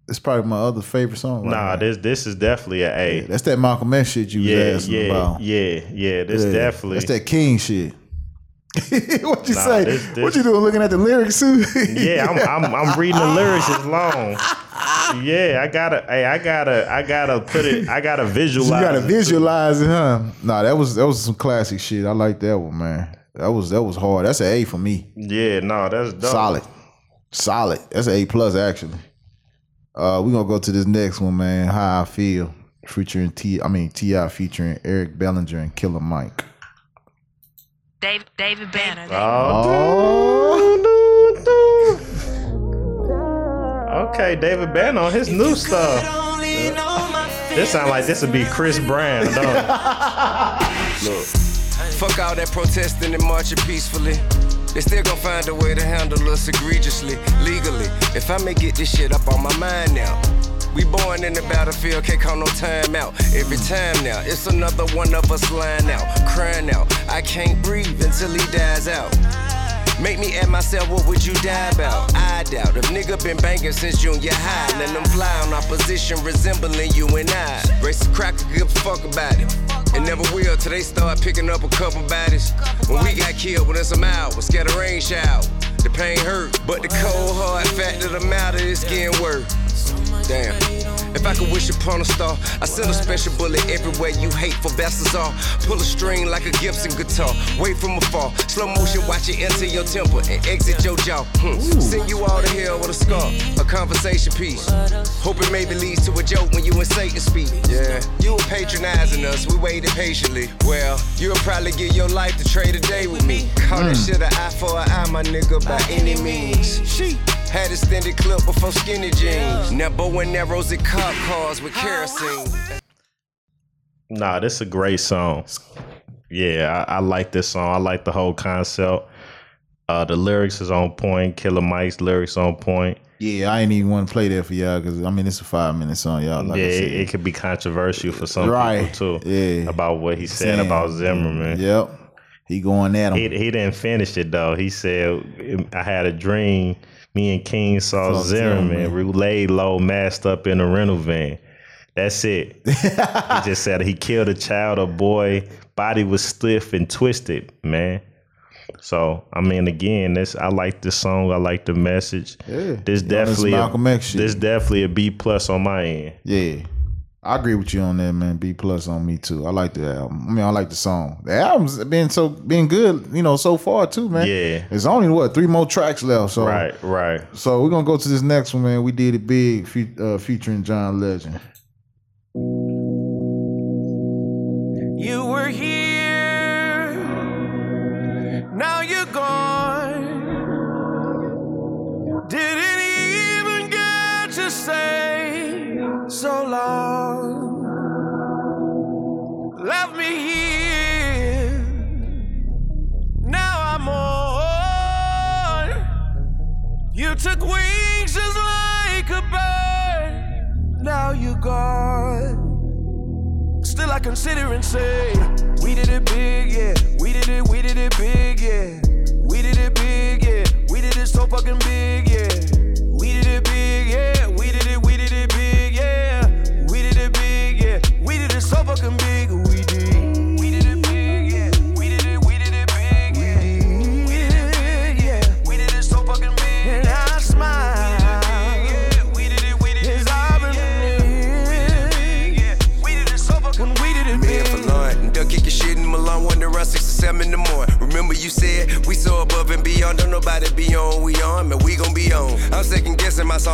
Speaker 4: it's probably my other favorite song. right
Speaker 3: Nah,
Speaker 4: now.
Speaker 3: this this is definitely a A.
Speaker 4: That's that Malcolm X shit you was
Speaker 3: Yeah,
Speaker 4: asking
Speaker 3: yeah,
Speaker 4: about.
Speaker 3: yeah, yeah. This
Speaker 4: Yeah,
Speaker 3: definitely.
Speaker 4: That's that King shit. what you
Speaker 3: Nah,
Speaker 4: say?
Speaker 3: this-
Speaker 4: what you doing? Looking at the lyrics too?
Speaker 3: yeah, I'm, I'm I'm reading the lyrics. It's long. Yeah, I gotta. Hey, I gotta. I gotta put it. I gotta visualize.
Speaker 4: you gotta
Speaker 3: it,
Speaker 4: visualize it, huh? Nah, that was that was some classic shit. I like that one, man. That was that was hard. That's an A for me.
Speaker 3: Yeah, no, that's dope.
Speaker 4: Solid, solid. That's an A plus actually. Uh, we gonna go to this next one, man. How I feel, featuring T. I mean T.I. featuring Eric Bellinger and Killer Mike.
Speaker 15: Dave, David Banner. Oh.
Speaker 3: Okay, David Banner on his new stuff. This sound like this would be Chris Brown, don't it?
Speaker 6: Look, fuck all that protesting and marching peacefully. They still gonna find a way to handle us egregiously, legally. If I may get this shit up on my mind now. We born in the battlefield, can't call no time out. Every time now, it's another one of us lying out, crying out. I can't breathe until he dies out. Make me ask myself, what would you die about? I doubt. If nigga been banging since junior high, let them fly on opposition resembling you and I. Race cracker, give a fuck about it. And never will till they start picking up a couple bodies. When we got killed when it's within some hours, scatter rain shower. Pain hurt, but the cold hard fact of the matter is getting worse. Damn. If I could wish upon a star, I send a special bullet everywhere you hateful bastards are. Pull a string like a Gibson guitar, wait from afar. Slow motion, watch it enter your temple and exit your jaw. Hmm. Send you all to hell with a scar, a conversation piece. Hope it maybe leads to a joke when you and Satan speak. Yeah, you were patronizing us, we waited patiently. Well, you'll probably give your life to trade a day with me. Call that shit an eye for an eye, my nigga, by any means. She had extended clip before skinny jeans. Now bow and arrows and cop cars with kerosene.
Speaker 3: Nah, this is a great song. Yeah, I, I like this song. I like the whole concept. Uh, the lyrics is on point. Killer Mike's lyrics on point.
Speaker 4: Yeah, I ain't even want to play that for y'all because I mean it's a five minute song, y'all. Like
Speaker 3: yeah, it, it could be controversial for some
Speaker 4: Right.
Speaker 3: people too.
Speaker 4: Yeah,
Speaker 3: about what he said
Speaker 4: Saying-
Speaker 3: about Zimmerman.
Speaker 4: Yep, he going at him.
Speaker 3: He, he didn't finish it though. He said, "I had a dream. Me and King saw
Speaker 4: Saw
Speaker 3: Zimmerman.
Speaker 4: Zimmerman.
Speaker 3: We laid low, masked up in a rental van. That's it. he just said he killed a child, a boy. Body was stiff and twisted, man. So I mean, again, this I like this song. I like the message.
Speaker 4: Yeah.
Speaker 3: This
Speaker 4: Yeah,
Speaker 3: definitely
Speaker 4: this
Speaker 3: a,
Speaker 4: Malcolm X shit.
Speaker 3: this definitely a B plus on my end.
Speaker 4: Yeah. I agree with you on that, man. B plus on me too. I like the album. I mean, I like the song. The album's been so been good, you know, so far too, man.
Speaker 3: Yeah.
Speaker 4: It's only what three more tracks left. So
Speaker 3: Right, right.
Speaker 4: So we're gonna go to this next one, man. We did it big, fe- uh, featuring John Legend.
Speaker 12: You were here, now you're gone. Didn't even get to say so long. You took wings just like a bird, now you're gone. Still, I consider and say, we did it big, yeah. We did it, we did it big, yeah. We did it big, yeah. We did it so fucking big, yeah.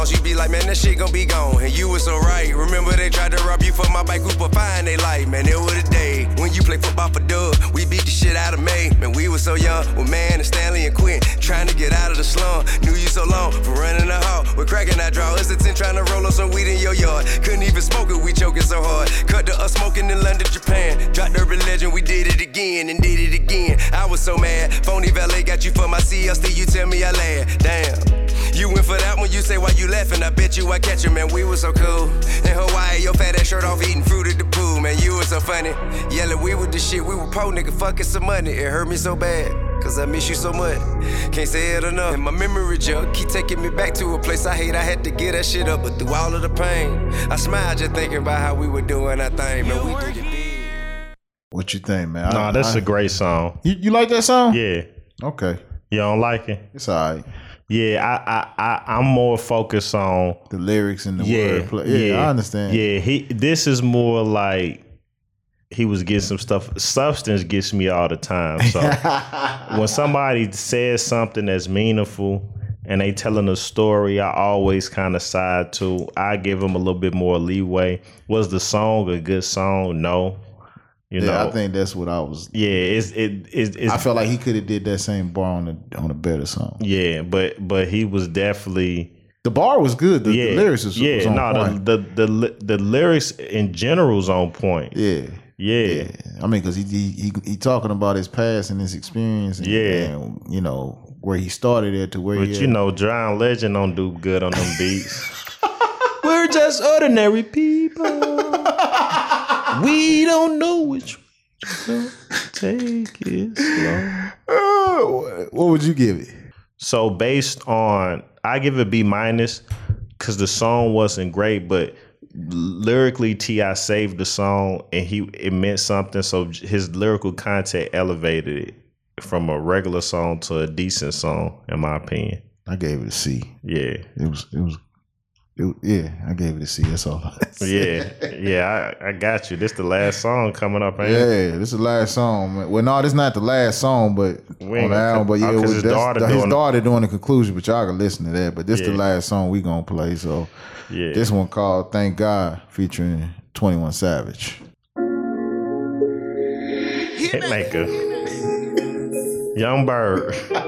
Speaker 6: Songs, you be like, man, that shit gon' be gone. And you was so right. Remember they tried to rob you for my bike, group of fine, they like, man, it was a day when you play football for Doug. We beat the shit out of May, man, we was so young with man and Stanley and Quinn, trying to get out of the slum. Knew you so long for running the hall. We're cracking that draw. It's a 10 trying to roll on some weed in your yard. Couldn't even smoke it, we choking so hard. Cut to us smoking in London, Japan. Dropped Urban Legend, we did it again and did it again. I was so mad. Phony valet got you for my CLC, you tell me I laugh. Damn. You went for that one, you say why you laughing. I bet you I catch you, man. We was so cool. In Hawaii, your fat ass shirt off, eating fruit at the pool, man. You was so funny. Yelling, we with the shit, we were po nigga, fucking some money. It hurt me so bad. Cause I miss you so much. Can't say it enough. And my memory jug keep taking me back to a place I hate. I had to get that shit up, but through all of the pain, I smile just thinking about how we were doing our thing, man. We did it big.
Speaker 4: What you think, man?
Speaker 3: Nah, that's a great song.
Speaker 4: You, you like that song?
Speaker 3: Yeah.
Speaker 4: Okay.
Speaker 3: You don't like it?
Speaker 4: It's all right.
Speaker 3: Yeah, I, I, I, I'm more focused on
Speaker 4: the lyrics and the
Speaker 3: yeah,
Speaker 4: wordplay. Yeah, I understand.
Speaker 3: Yeah, he. This is more like he was getting some stuff. Substance gets me all the time. So when somebody says something that's meaningful and they telling a story, I always kind of side to. I give them a little bit more leeway. Was the song a good song? No. You
Speaker 4: yeah,
Speaker 3: know,
Speaker 4: I think that's what I was.
Speaker 3: yeah, it's it, it's, it's
Speaker 4: I felt like he could have did that same bar on a on a better song.
Speaker 3: Yeah, but but he was definitely
Speaker 4: the bar was good. The,
Speaker 3: yeah,
Speaker 4: the lyrics was,
Speaker 3: yeah,
Speaker 4: was on
Speaker 3: no,
Speaker 4: point.
Speaker 3: The, the the the lyrics in general is on point.
Speaker 4: Yeah,
Speaker 3: yeah,
Speaker 4: I mean, because he, he he he talking about his past and his experience. And,
Speaker 3: Yeah.
Speaker 4: and, you know where he started at to where
Speaker 3: But
Speaker 4: he
Speaker 3: you
Speaker 4: at.
Speaker 3: know, John Legend don't do good on them beats. We're just ordinary people. We don't know which. So take it slow.
Speaker 4: Oh, uh, what would you give it?
Speaker 3: So based on, I give it B minus because the song wasn't great, but lyrically T.I saved the song and he it meant something. So his lyrical content elevated it from a regular song to a decent song, in my opinion.
Speaker 4: I gave it a C.
Speaker 3: Yeah,
Speaker 4: it was it was. It, yeah, I gave it a C. That's all.
Speaker 3: yeah, yeah. I, I got you. This the last song coming up, ain't it?
Speaker 4: Yeah, this is the last song. Man. Well, no, this not the last song, but
Speaker 3: We
Speaker 4: on the album. But yeah,
Speaker 3: oh,
Speaker 4: it
Speaker 3: 'cause
Speaker 4: was,
Speaker 3: his
Speaker 4: that's-
Speaker 3: daughter
Speaker 4: his
Speaker 3: doing-
Speaker 4: daughter doing the conclusion, but y'all can listen to that. But this
Speaker 3: Yeah.
Speaker 4: the last song we gonna play. So
Speaker 3: Yeah.
Speaker 4: this one called "Thank God" featuring Twenty One Savage.
Speaker 3: Hitmaker. Young Bird.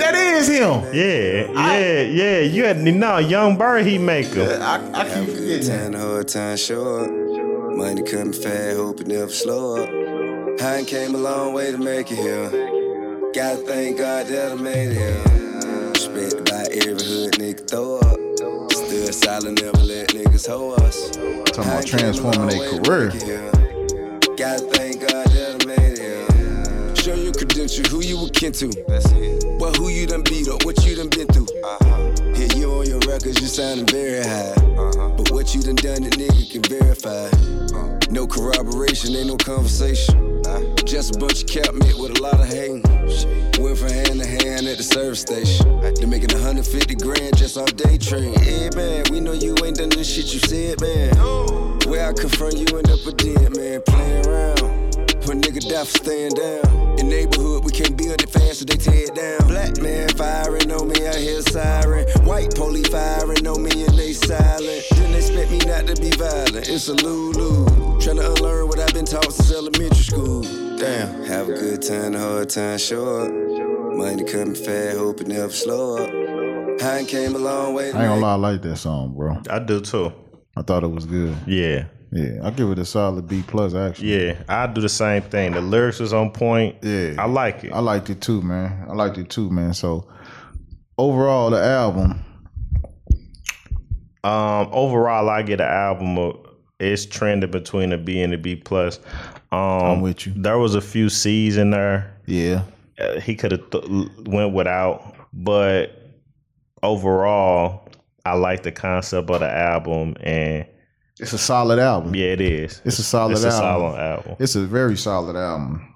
Speaker 4: That is him.
Speaker 3: Yeah, yeah, yeah. You had no Young Bird he maker.
Speaker 4: I, I keep
Speaker 6: Good time, the whole time short. Money coming fast, hope it never slow up. I came a long way to make it here. Gotta thank God that I made it here. Respected by every hood nigga throw up. Stood silent, never let niggas hoe us.
Speaker 4: Talking about transforming their career.
Speaker 6: Gotta thank God that I made it here. Who you were kin to. That's it. Well, who you done beat up, what you done been through. Uh-huh. You on your records, you sounding very high. Uh-huh. But what you done done, the nigga can verify. No corroboration, ain't no conversation. Just a bunch of cap met with a lot of hating. Went from hand to hand at the service station. They're making 150 grand just off day trade. Yeah, man, we know you ain't done this shit you said, man. Swear I confront you end up a dead man playing around. When nigga die for staying down. In neighborhood, we can't build it fast, so they tear it down. Black man firing on me, I hear siren. White police firing on me and they silent. Didn't expect me not to be violent. It's a lulu. Trying to unlearn what I've been taught since elementary school. Damn, have a good time, a hard time, show up. Money coming fast, hope it never slow up. I came a long way.
Speaker 4: I ain't gonna lie, I like that song, bro.
Speaker 3: I do too.
Speaker 4: I thought it was good.
Speaker 3: Yeah.
Speaker 4: Yeah, I give it a solid B plus actually.
Speaker 3: Yeah, I do the same thing. The lyrics is on point.
Speaker 4: Yeah,
Speaker 3: I like it.
Speaker 4: I liked it too, man. I liked it too, man. So overall, the album.
Speaker 3: Um, overall, I get an album. Of, it's trending between a B and a B plus. Um,
Speaker 4: I'm with you.
Speaker 3: There was a few C's in there.
Speaker 4: Yeah,
Speaker 3: uh, he could have th- went without, but overall, I like the concept of the album and.
Speaker 4: It's a solid album.
Speaker 3: Yeah, it is.
Speaker 4: It's a solid
Speaker 3: it's
Speaker 4: album.
Speaker 3: a solid album.
Speaker 4: It's a very solid album.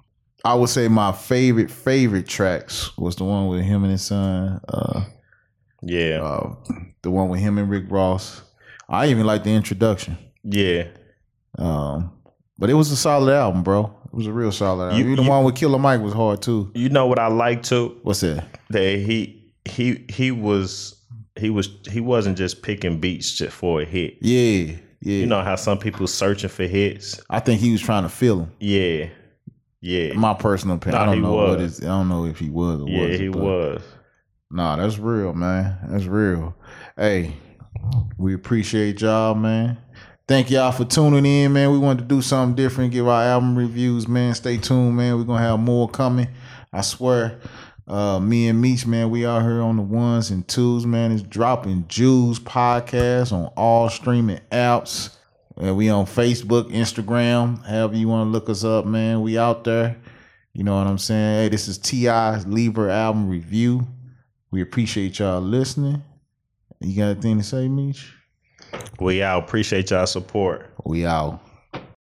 Speaker 4: I would say my favorite favorite tracks was the one with him and his son. Uh,
Speaker 3: yeah,
Speaker 4: uh, the one with him and Rick Ross. I even like the introduction.
Speaker 3: Yeah,
Speaker 4: um, but it was a solid album, bro. It was a real solid album.
Speaker 3: You-
Speaker 4: Even the
Speaker 3: you-
Speaker 4: one with Killer Mike was hard too.
Speaker 3: You know what I like too?
Speaker 4: What's that?
Speaker 3: That he he he was he was he wasn't just picking beats just for a hit.
Speaker 4: Yeah, yeah.
Speaker 3: You know how some people searching for hits.
Speaker 4: I think he was trying to feel him.
Speaker 3: Yeah, yeah.
Speaker 4: My personal opinion.
Speaker 3: Nah,
Speaker 4: I don't know what
Speaker 3: was.
Speaker 4: is. I don't know if he was. Or
Speaker 3: Yeah,
Speaker 4: wasn't,
Speaker 3: he was.
Speaker 4: Nah, that's real, man. That's real. Hey, we appreciate y'all, man. Thank y'all for tuning in, man. We wanted to do something different, give our album reviews, man. Stay tuned, man. We're gonna have more coming. I swear. Uh, me and Meech, man, we out here on the ones and twos, man. It's Dropping Jewels podcast on all streaming apps. And we on Facebook, Instagram, however you want to look us up, man. We out there. You know what I'm saying? Hey, this is T.I.'s L.I.B.R.A. album review. We appreciate y'all listening. You got anything to say, Meech?
Speaker 3: We out. Appreciate y'all support.
Speaker 4: We out.